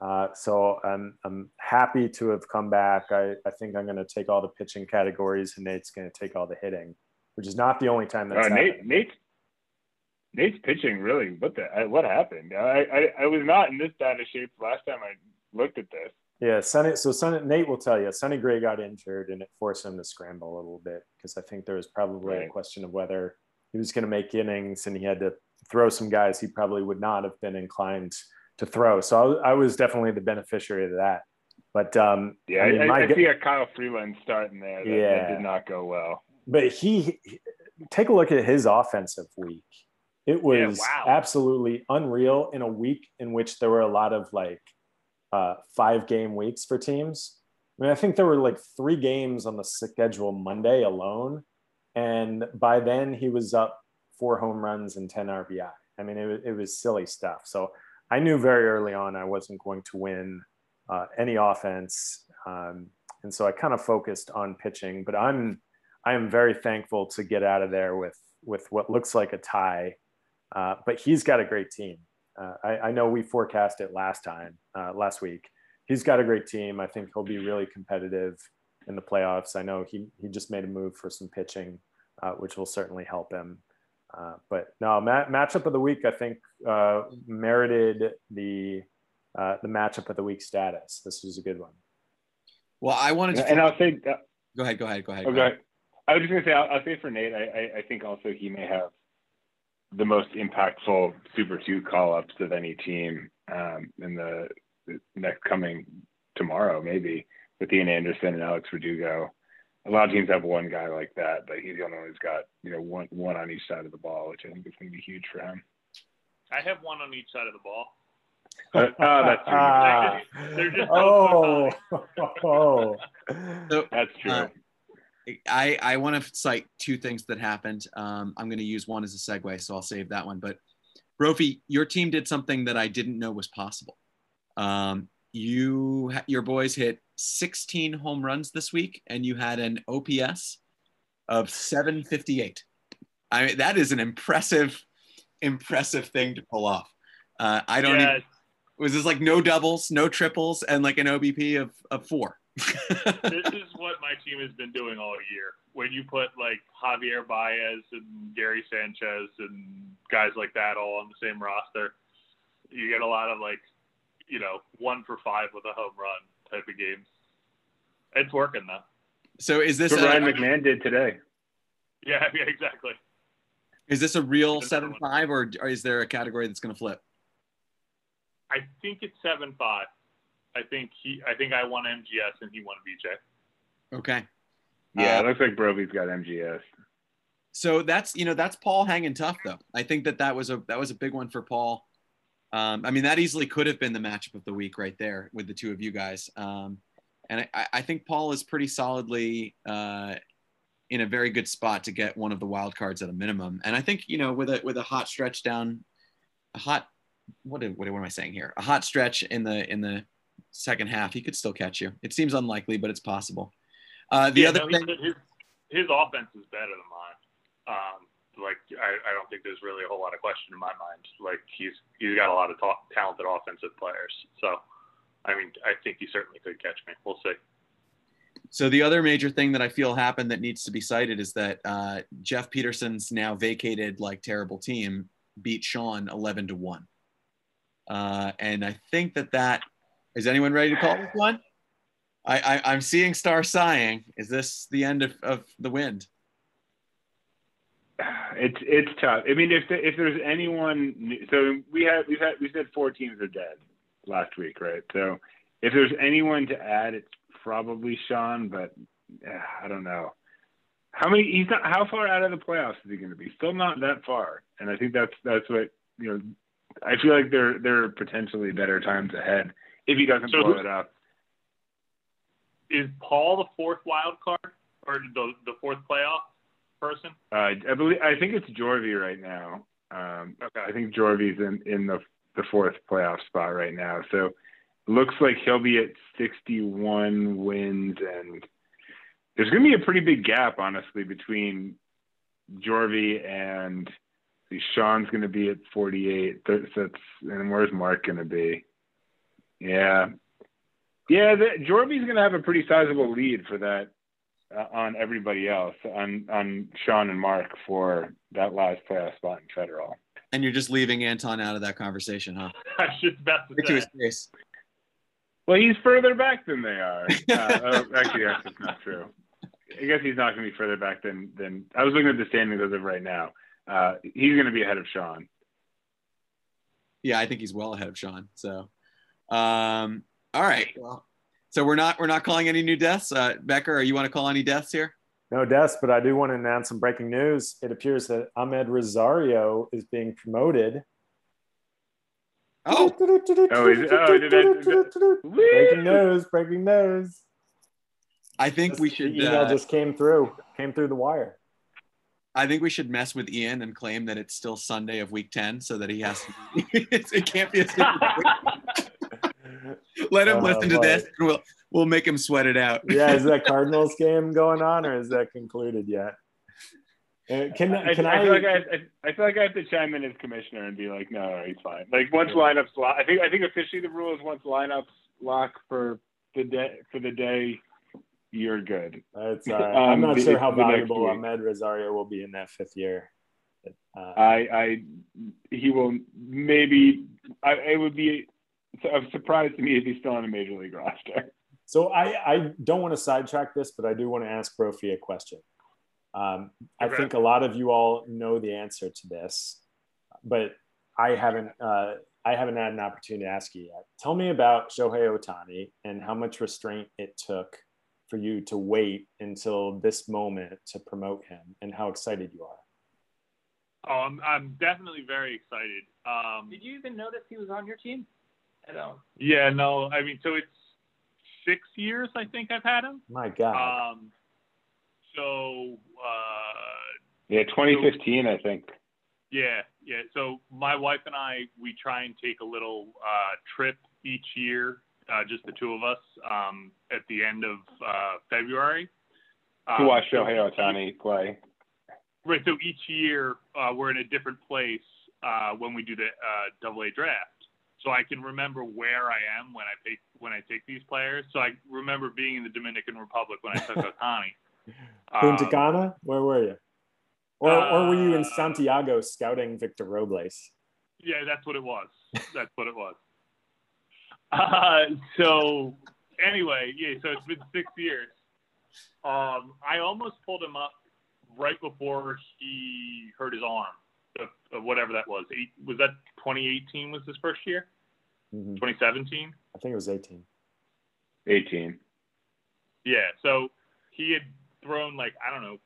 Uh, so I'm I'm happy to have come back. I, I think I'm going to take all the pitching categories, and Nate's going to take all the hitting, which is not the only time that's Uh, happened. Nate, Nate's pitching really. What the? What happened? I, I I was not in this bad of shape last time I looked at this. Yeah, Sonny. So Sonny, Nate will tell you, Sonny Gray got injured, and it forced him to scramble a little bit because I think there was probably a question of whether he was going to make innings, and he had to throw some guys he probably would not have been inclined to throw. So I, was- I was definitely the beneficiary of that. But um, Yeah, I mean, I, I see a Kyle Freeland starting there. That, that Yeah. did not go well. but he take a look at his offensive week. It Yeah, was wow. absolutely unreal in a week in which there were a lot of like uh, five game weeks for teams. I mean, I think there were like three games on the schedule Monday alone, and by then he was up four home runs and ten RBI. I mean, it it was silly stuff. So I knew very early on I wasn't going to win uh, any offense, um, and so I kind of focused on pitching. But I'm I am very thankful to get out of there with with what looks like a tie. Uh, but he's got a great team. Uh, I, I know we forecast it last time, uh, last week. He's got a great team. I think he'll be really competitive in the playoffs. I know he he just made a move for some pitching, uh, which will certainly help him. Uh, but no, ma- matchup of the week, I think uh, merited the uh, the matchup of the week status. This was a good one. Well, I wanted to. And I'll say, uh, go ahead. Go ahead. Go ahead. okay. I was just gonna say, I'll, I'll say for Nate, I, I, I think also he may have the most impactful Super Two call ups of any team um, in the, the next coming tomorrow, maybe with Ian Anderson and Alex Verdugo. A lot of teams have one guy like that, but he's the only one who's got you know one one on each side of the ball, which I think is going to be huge for him. I have one on each side of the ball. Uh, oh, that's true. They're just oh, oh. So, That's true. Uh, I, I want to cite two things that happened. Um, I'm going to use one as a segue, so I'll save that one. But Brophy, your team did something that I didn't know was possible. Um, you, your boys hit 16 home runs this week, and you had an OPS of 758. I mean, that is an impressive, impressive thing to pull off. Uh, I don't. yeah, Even, was this like no doubles, no triples, and like an OBP of, of four? this is what my team has been doing all year. When you put like Javier Baez and Gary Sanchez and guys like that all on the same roster, you get a lot of like, you know, one for five with a home run type of games. It's working though. so is this what a, Ryan McMahon did today. Yeah, yeah, exactly. is this a real seven five, or, or is there a category that's going to flip? I think it's seven five. I think he. I think I won MGS and he won VJ. Okay. Yeah, Uh, it looks like Brophy's got MGS. So that's you know that's Paul hanging tough though. I think that that was a that was a big one for Paul. Um, I mean that easily could have been the matchup of the week right there with the two of you guys. Um, and I, I think Paul is pretty solidly uh, in a very good spot to get one of the wild cards at a minimum. And I think you know with a with a hot stretch down, a hot what what, what am I saying here? A hot stretch in the in the second half, he could still catch you. It seems unlikely, but it's possible. Uh, the Yeah, other no, thing, his, his his offense is better than mine. Um, like I, I don't think there's really a whole lot of question in my mind. Like he's he's got a lot of ta- talented offensive players. So, I mean, I think he certainly could catch me. We'll see. So the other major thing that I feel happened that needs to be cited is that uh, Jeff Peterson's now vacated like terrible team beat Sean eleven to one, uh, and I think that that is anyone ready to call this one? I, I I'm seeing Star sighing. Is this the end of, of the wind? It's it's tough. I mean, if the, if there's anyone, new- so we had we've had we said four teams are dead last week, right? So if there's anyone to add, it's probably Sean, but uh, I don't know. How many? He's not. How far out of the playoffs is he going to be? Still not that far. And I think that's that's what you know. I feel like there there are potentially better times ahead if he doesn't So blow it up. Is Paul the fourth wild card or the the fourth playoff person? Uh, I believe I think it's Jorvi right now. Um, Okay. I think Jorvi's in, in the the fourth playoff spot right now. So looks like he'll be at 61 wins, and there's going to be a pretty big gap, honestly, between Jorvi and see, Sean's going to be at 48. So that's and where's Mark going to be? Yeah, yeah. The, going to have a pretty sizable lead for that uh, on everybody else on on Sean and Mark for that last playoff spot in federal. And you're just leaving Anton out of that conversation, huh? I was just about to to his face. Well, he's further back than they are. Uh, oh, actually, that's just not true. I guess he's not going to be further back than than I was looking at the standings as of right now. Uh, he's going to be ahead of Sean. Yeah, I think he's well ahead of Sean. So, um, all right. Well, so we're not we're not calling any new deaths. Uh, Becker, you want to call any deaths here? No deaths, but I do want to announce some breaking news. It appears that Amed Rosario is being promoted. Oh, Oh, is- oh, did that- breaking news! Breaking news! I think we should. The email Uh, just came through. Came through the wire. I think we should mess with Ian and claim that it's still Sunday of Week Ten, so that he has. To, it can't be a secret. Let him Oh, listen to boy. this, and we'll we'll make him sweat it out. Yeah, is that Cardinals game going on, or is that concluded yet? Uh, Can I, can I I? feel like I, I, I feel like I have to chime in as commissioner and be like, no, no, he's fine. Like once lineups lock, I think I think officially the rule is once lineups lock for the day for the day, you're good. It's all right. I'm Um, not the- sure how valuable. Amed Rosario will be in that fifth year. Uh, I I he will maybe. I it would be a surprise to me if he's still on a major league roster. So I, I don't want to sidetrack this, but I do want to ask Brophy a question. Um, I think a lot of you all know the answer to this, but I haven't uh, I haven't had an opportunity to ask you yet. Tell me about Shohei Ohtani and how much restraint it took for you to wait until this moment to promote him, and how excited you are. Oh, I'm, I'm definitely very excited. Um, Did you even notice he was on your team? I don't. yeah, no, I mean, so it's six years I think I've had him. My God, Um, so uh, Yeah, 2015, I think. yeah, yeah. So my wife and I, we try and take a little uh, trip each year, uh, just the two of us, um, at the end of uh, February. To Um, watch Shohei Ohtani play. Right. So each year uh, we're in a different place uh, when we do the uh, double A draft. So I can remember where I am when I take when I take these players. So I remember being in the Dominican Republic when I took Ohtani. Punta Um, Cana, where were you? Or, or were you in Uh, Santiago scouting Victor Robles? Yeah, that's what it was. That's what it was. Uh, so anyway, yeah. So it's been six years. Um, I almost pulled him up right before he hurt his arm, of, of whatever that was. Eight, was that 2018? Was his first year? Mhm. 2017? I think it was 18. 18. Yeah. So he had thrown like I don't know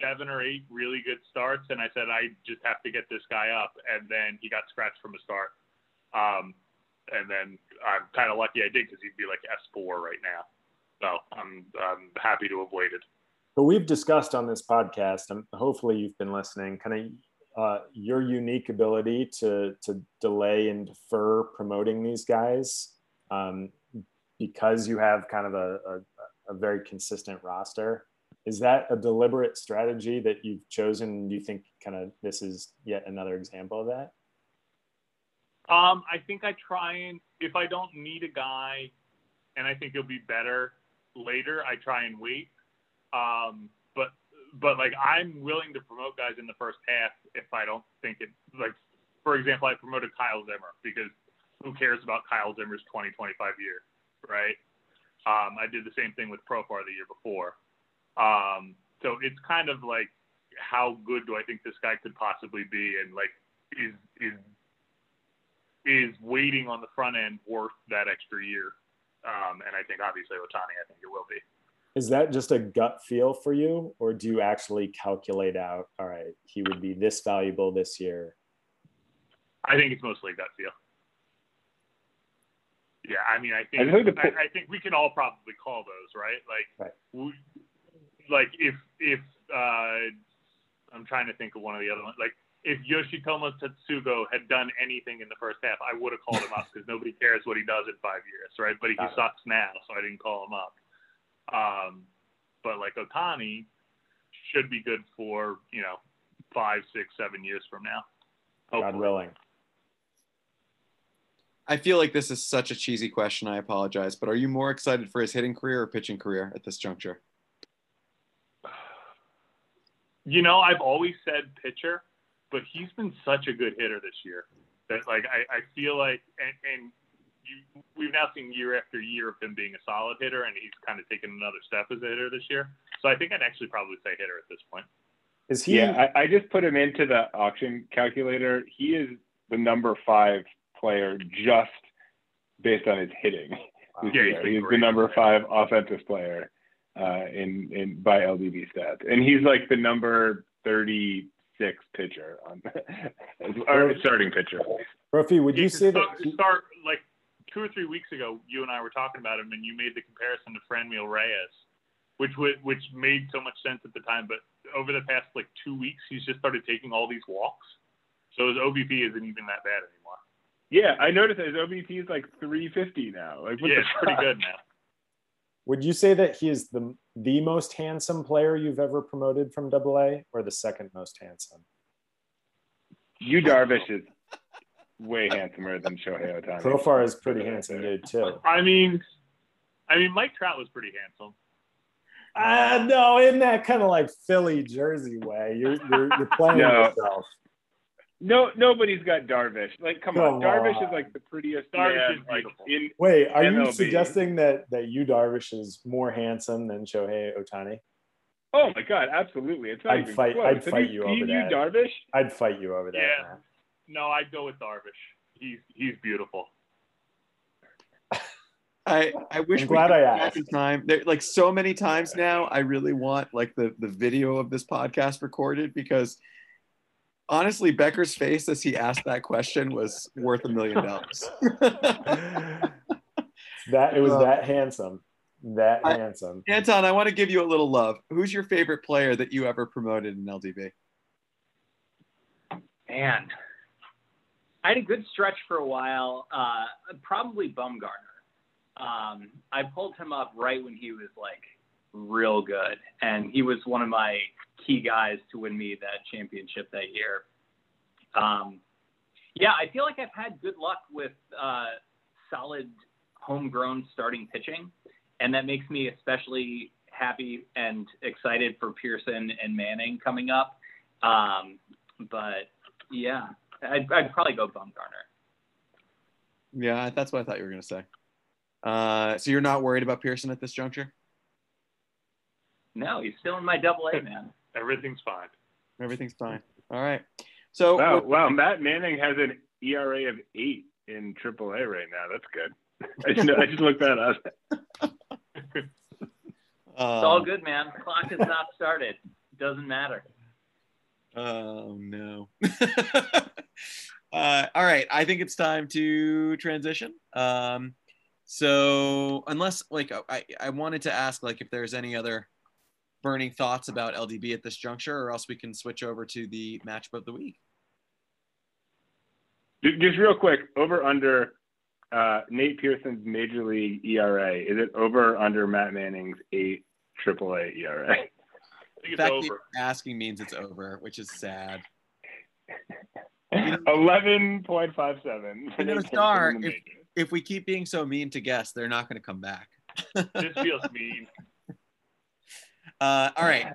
seven or eight really good starts, and I said I just have to get this guy up, and then he got scratched from a start. Um, and then I'm kind of lucky I did because he'd be like S4 right now. So I'm I'm happy to have waited. But we've discussed on this podcast, and hopefully you've been listening, kind of uh, your unique ability to to delay and defer promoting these guys um, because you have kind of a, a, a very consistent roster. Is that a deliberate strategy that you've chosen? Do you think kind of this is yet another example of that? Um, I think I try and if I don't need a guy, and I think he'll be better later, I try and wait. Um, but like I'm willing to promote guys in the first half if I don't think it like for example I promoted Kyle Zimmer because who cares about Kyle Zimmer's 20 25 year, right? Um, I did the same thing with Profar the year before. Um, so it's kind of like how good do I think this guy could possibly be, and like is is is waiting on the front end worth that extra year? Um, and I think obviously Ohtani, I think it will be. Is that just a gut feel for you, or do you actually calculate out? All right, he would be this valuable this year. I think it's mostly gut feel. Yeah, I mean, I think I I, I think we can all probably call those, right? Like, Right. we, like if if uh, I'm trying to think of one of the other ones, like if Yoshitomo Tsutsugo had done anything in the first half, I would have called him up because nobody cares what he does in five years, right? But he Got it. sucks now, so I didn't call him up. Um, but like Ohtani should be good for you know five, six, seven years from now. God willing. I feel like this is such a cheesy question. I apologize, but are you more excited for his hitting career or pitching career at this juncture? You know, I've always said pitcher, but he's been such a good hitter this year that like I, I feel like and, and you, we've now seen year after year of him being a solid hitter, and he's kind of taken another step as a hitter this year. So I think I'd actually probably say hitter at this point. Is he? Yeah, I, I just put him into the auction calculator. He is the number five player just based on his hitting. this Yeah, he's year. been he's the number five offensive player uh, in in by LDB stats, and he's like the number thirty six pitcher on or starting pitcher. Brophy, would Yeah, you 'cause say that? start, start like two or three weeks ago, you and I were talking about him, and you made the comparison to Franmil Reyes, which would which made so much sense at the time. But over the past like two weeks, he's just started taking all these walks, so his OBP isn't even that bad anymore. Yeah, I noticed that his OBP is like three fifty now. Like, yeah, the it's pretty good now. Would you say that he is the the most handsome player you've ever promoted from Double A, or the second most handsome? You Darvish is way handsomer than Shohei Ohtani. Profar is pretty handsome dude too. I mean, I mean, Mike Trout was pretty handsome. Ah, no, in that kind of like Philly Jersey way. You're you're, you're playing No. yourself. No, nobody's got Darvish. Like, come, Come on. Darvish is like the prettiest Darvish man, is like in. Wait, are you suggesting that that you Darvish is more handsome than Shohei Ohtani? Oh my god, absolutely! It's not I'd even fight- close. I'd Have fight you you seen over you that. Darvish? I'd fight you over that. Yeah. man. No, I'd go with Darvish. He's he's beautiful. I, I wish I'm we glad could I asked. in time. There, like so many times now, I really want like the the video of this podcast recorded because honestly, Becker's face as he asked that question was worth a million dollars. That it was Uh, that handsome. That I- handsome. Anton, I want to give you a little love. Who's your favorite player that you ever promoted in LDB? Man, I had a good stretch for a while. Uh, probably Bumgarner. Um, I pulled him up right when he was like real good, and he was one of my key guys to win me that championship that year. Um, yeah, I feel like I've had good luck with uh, solid homegrown starting pitching, and that makes me especially happy and excited for Pearson and Manning coming up. Um, but yeah, I'd, I'd probably go Bumgarner. Yeah, that's what I thought you were going to say. Uh, so you're not worried about Pearson at this juncture? No, he's still in my double A, man. Everything's fine. Everything's fine. All right. So Wow, with- wow, Matt Manning has an ERA of eight in AAA right now. That's good. I just, I just looked that up. It's all um, good, man. Clock has not started. Doesn't matter. Oh no. uh, all right, I think it's time to transition. Um, so unless like I, I wanted to ask like if there's any other burning thoughts about LDB at this juncture, or else we can switch over to the matchup of the week. Just real quick, over under uh, Nate Pearson's major league ERA. Is it over under Matt Manning's eight AAA ERA? The it's fact that over. you're asking means it's over, which is sad. Eleven point five seven. You know, Star, if- If we keep being so mean to guests, they're not going to come back. This feels mean. Uh, all right.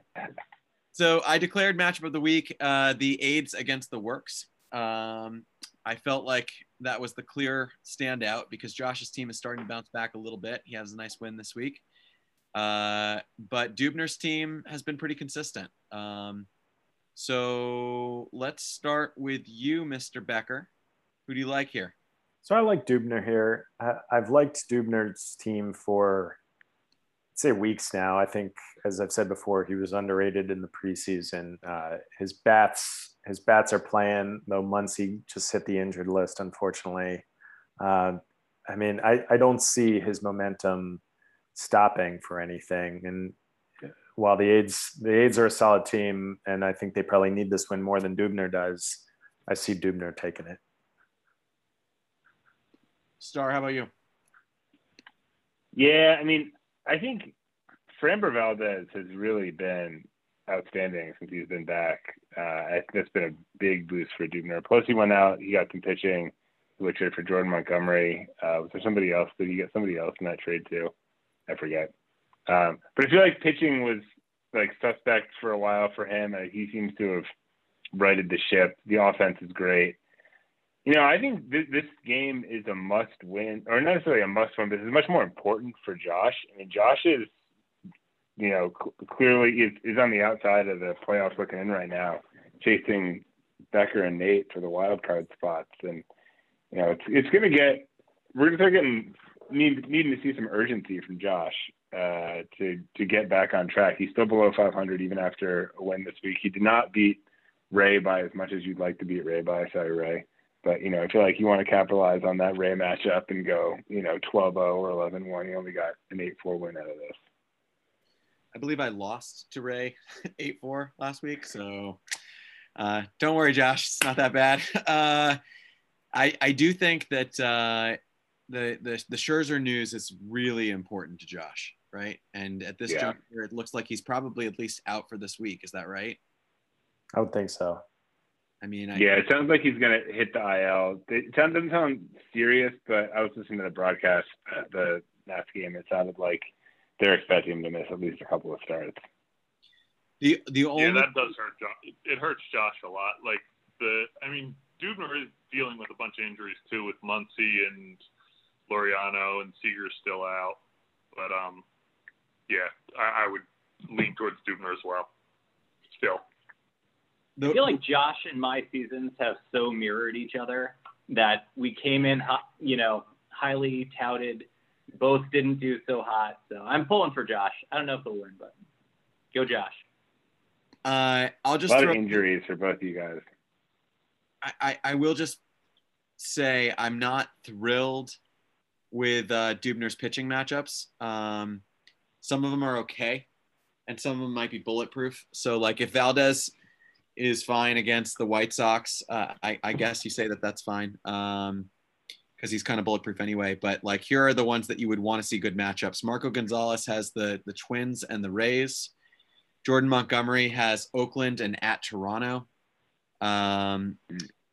So I declared matchup of the week uh, the AIDS against the Works. Um, I felt like that was the clear standout because Josh's team is starting to bounce back a little bit. He has a nice win this week. Uh, but Dubner's team has been pretty consistent. Um, so let's start with you, Mr. Becker. Who do you like here? So I like Dubner here. I, I've liked Dubner's team for I'd say weeks now. I think, as I've said before, he was underrated in the preseason. Uh, his bats, his bats are playing. Though Muncy just hit the injured list, unfortunately. Uh, I mean, I, I don't see his momentum stopping for anything. And while the aids the aids are a solid team, and I think they probably need this win more than Dubner does, I see Dubner taking it. Star, how about you? Yeah, I mean, I think Framber Valdez has really been outstanding since he's been back. Uh, I think that's been a big boost for Dubner. Plus, he went out, he got some pitching. who I traded for Jordan Montgomery. Uh, was there somebody else? Did he get somebody else in that trade too? I forget. Um, but I feel like pitching was like suspect for a while for him. He seems to have righted the ship. The offense is great. You know, I think this, this game is a must win, or not necessarily a must win, but it's much more important for Josh. I mean, Josh is, you know, cl- clearly is, is on the outside of the playoffs looking in right now, chasing Becker and Nate for the wild card spots. And, you know, it's, it's going to get, we're going to start getting, need, needing to see some urgency from Josh uh, to, to get back on track. He's still below 500 even after a win this week. He did not beat Ray by as much as you'd like to beat Ray by. Sorry, Ray. But, you know, I feel like you want to capitalize on that Ray matchup and go, you know, 12 0 or 11 1. You only got an 8 4 win out of this. I believe I lost to Ray 8 4 last week. So uh, don't worry, Josh. It's not that bad. Uh, I, I do think that uh, the, the, the Scherzer news is really important to Josh, right? And at this Yeah. juncture, it looks like he's probably at least out for this week. Is that right? I would think so. I mean, I, Yeah, it sounds like he's going to hit the IL. It sound- doesn't sound serious, but I was listening to the broadcast, uh, the Nats game. It sounded like they're expecting him to miss at least a couple of starts. the, the only Yeah, that does hurt Josh. It, it hurts Josh a lot. Like the, I mean, Dubner is dealing with a bunch of injuries too, with Muncy and Loriano and Seager's still out. But um, yeah, I, I would lean towards Dubner as well. Still, I feel like Josh and my seasons have so mirrored each other that we came in, you know, highly touted. Both didn't do so hot, so I'm pulling for Josh. I don't know if he'll win, but go Josh. uh, I'll just A just lot throw, of injuries for both of you guys. I, I, I will just say I'm not thrilled with uh, Dubner's pitching matchups. Um, some of them are okay, and some of them might be bulletproof. So, like if Valdez is fine against the White Sox, uh, I, I guess you say that that's fine because he's kind of bulletproof anyway. But like here are the ones that you would want to see good matchups. Marco Gonzales has the the Twins and the Rays. Jordan Montgomery has Oakland and at Toronto. Um,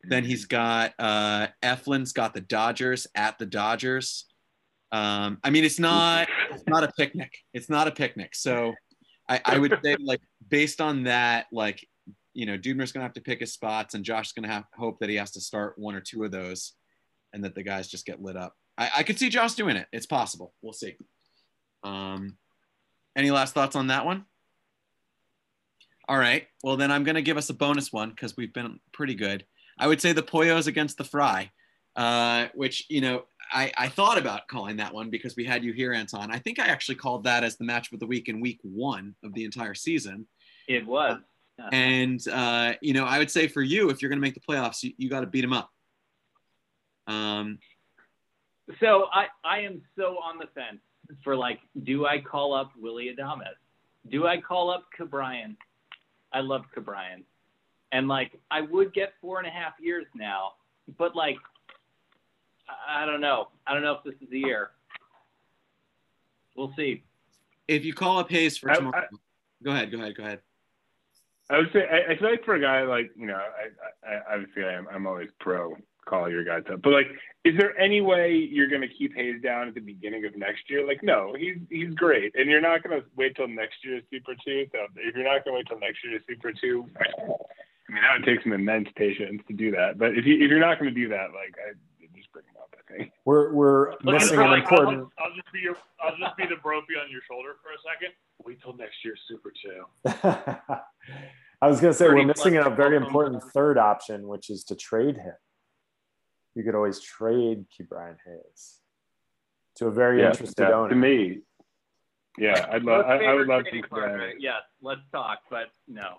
then he's got uh, Eflin's got the Dodgers at the Dodgers. Um, I mean, it's not it's not a picnic. It's not a picnic. So I, I would say like based on that, like you know, Dubner's gonna have to pick his spots, and Josh's gonna have hope that he has to start one or two of those, and that the guys just get lit up. I, I could see Josh doing it. It's possible. We'll see. Um, any last thoughts on that one? All right. Well, then I'm going to give us a bonus one because we've been pretty good. I would say the Poyos against the Fry, uh, which, you know, I, I thought about calling that one because we had you here, Anton. I think I actually called that as the match of the week in week one of the entire season. It was. And, uh, you know, I would say for you, if you're going to make the playoffs, you, you got to beat them up. Um, So I, I am so on the fence for like, do I call up Willy Adames? Do I call up Ke'Bryan? I love Ke'Bryan. And like, I would get four and a half years now, but like, I- I don't know. I don't know if this is the year. We'll see. if you call up Hayes for I- tomorrow, go ahead, go ahead, go ahead. I would say I, I feel like for a guy like you know, I, I obviously I'm I'm always pro call your guys up, but like, is there any way you're going to keep Hayes down at the beginning of next year? Like, no, he's he's great, and you're not going to wait till next year's Super Two. So if you're not going to wait till next year's Super Two, I mean that would take some immense patience to do that. But if you if you're not going to do that, like, I just bring him up. I think. We're we're Look, missing an important. I'll, I'll just be your, I'll just be the brophy on your shoulder for a second. Wait till next year's Super Two. I was going to say we're missing a very welcome. important third option, which is to trade him. You could always trade Ke'Bryan Hayes to a very interested yeah, owner. To me, yeah, I'd love. I, I would favorite love trading to. partner. Yes, let's talk, but no.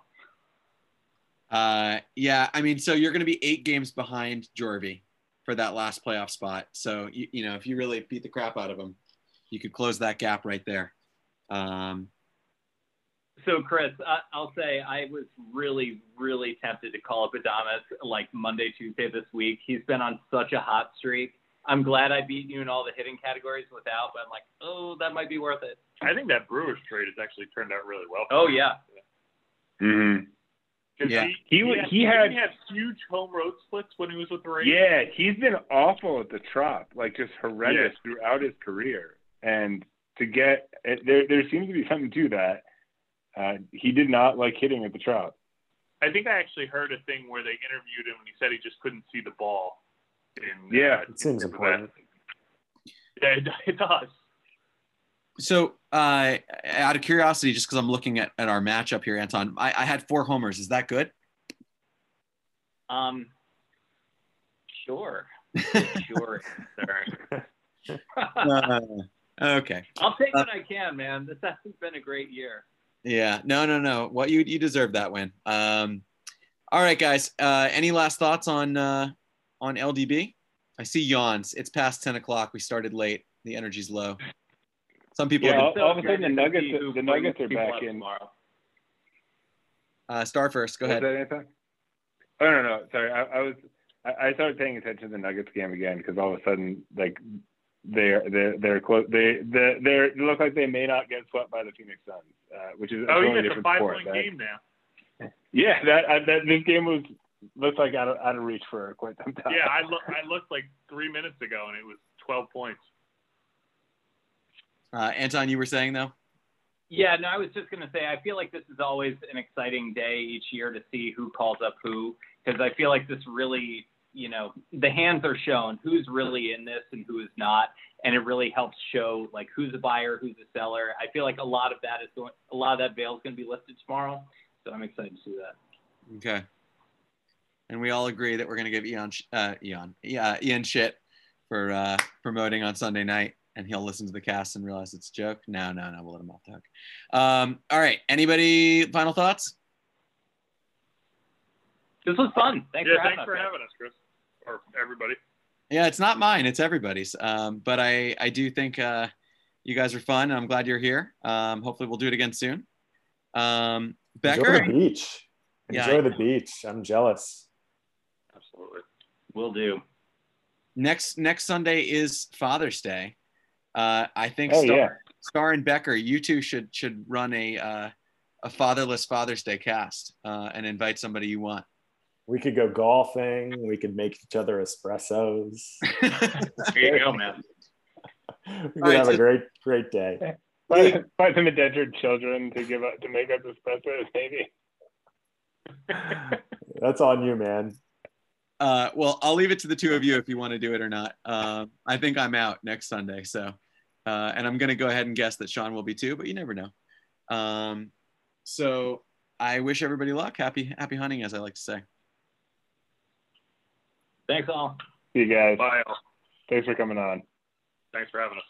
Uh, yeah, I mean, so you're going to be eight games behind Jorvy for that last playoff spot. So you, you know, if you really beat the crap out of them, you could close that gap right there. Um, So, Chris, I, I'll say I was really, really tempted to call up Adames like Monday, Tuesday this week. He's been on such a hot streak. I'm glad I beat you in all the hitting categories without, but I'm like, oh, that might be worth it. I think that Brewers trade has actually turned out really well. Oh, yeah. hmm 'Cause Yeah. he, He he, had, he had- he had huge home road splits when he was with the Rays. Yeah, he's been awful at the Trop, like just horrendous throughout his career. And to get there, there seems to be something to that. Uh, he did not like hitting at the Trop. I think I actually heard a thing where they interviewed him and he said he just couldn't see the ball. In, Yeah. uh, It seems in that. important. Yeah, it, it does. So, uh, out of curiosity, just because I'm looking at, at our matchup here, Anton, I, I had four homers. Is that good? Um, sure, sure, sir. Uh, okay. I'll take what I can, man. This hasn't been a great year. Yeah. No, no, no. What you you deserve that win. Um, all right, guys. Uh, any last thoughts on uh, on LDB? I see yawns. It's past ten o'clock. We started late. The energy's low. Some people Yeah, have all, been, all of a sudden the Nuggets, see the Nuggets are back in. tomorrow. uh, star first. Go Was ahead. that anything? Oh no, no, sorry. I, I was I, I started paying attention to the Nuggets game again because all of a sudden, like they're they're they're close. They they they look like they may not get swept by the Phoenix Suns, uh, which is a Oh, totally yeah, it's a five sport. point That- game now. Yeah, that uh, that this game was looks like out of out of reach for quite some time. Yeah, I look I looked like three minutes ago and it was twelve points. Uh, Anton, you were saying though. Yeah, no, I was just going to say, I feel like this is always an exciting day each year to see who calls up who, because I feel like this really, you know, the hands are shown who's really in this and who is not, and it really helps show like who's a buyer, who's a seller. I feel like a lot of that is going, a lot of that veil is going to be lifted tomorrow, so I'm excited to see that. Okay. And we all agree that we're going to give Eon, uh, Eon, yeah, Ian shit for uh, promoting on Sunday night, and he'll listen to the cast and realize it's a joke. No, no, no, we'll let him off the hook. Um, all right. Anybody final thoughts? This was fun. Thanks yeah, for having thanks us. for having us, Chris, or everybody. Yeah, it's not mine; it's everybody's. Um, but I, I do think uh, you guys are fun. And I'm glad you're here. Um, hopefully, we'll do it again soon. Um, Enjoy the beach. Yeah, Enjoy I- the beach. I'm jealous. Absolutely. Will do. next next Sunday is Father's Day. Uh, I think Oh, Star, yeah. Star and Becker, you two should should run a uh, a fatherless Father's Day cast uh, and invite somebody you want. We could go golfing. We could make each other espressos. There you go, man. We could right, have so- a great, great day. Buy, find some indentured children to give up to make up espressos, maybe. That's on you, man. Uh, well, I'll leave it to the two of you if you want to do it or not. Um, I think I'm out next Sunday, so uh, and I'm gonna go ahead and guess that Sean will be too, but you never know. Um, so I wish everybody luck. Happy happy hunting, as I like to say. Thanks all. See you guys. Bye. all. Thanks for coming on. Thanks for having us.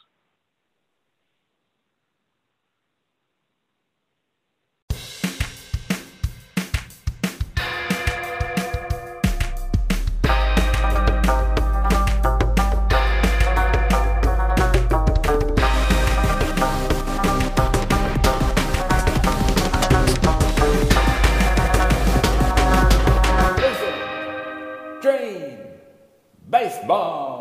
Baseball.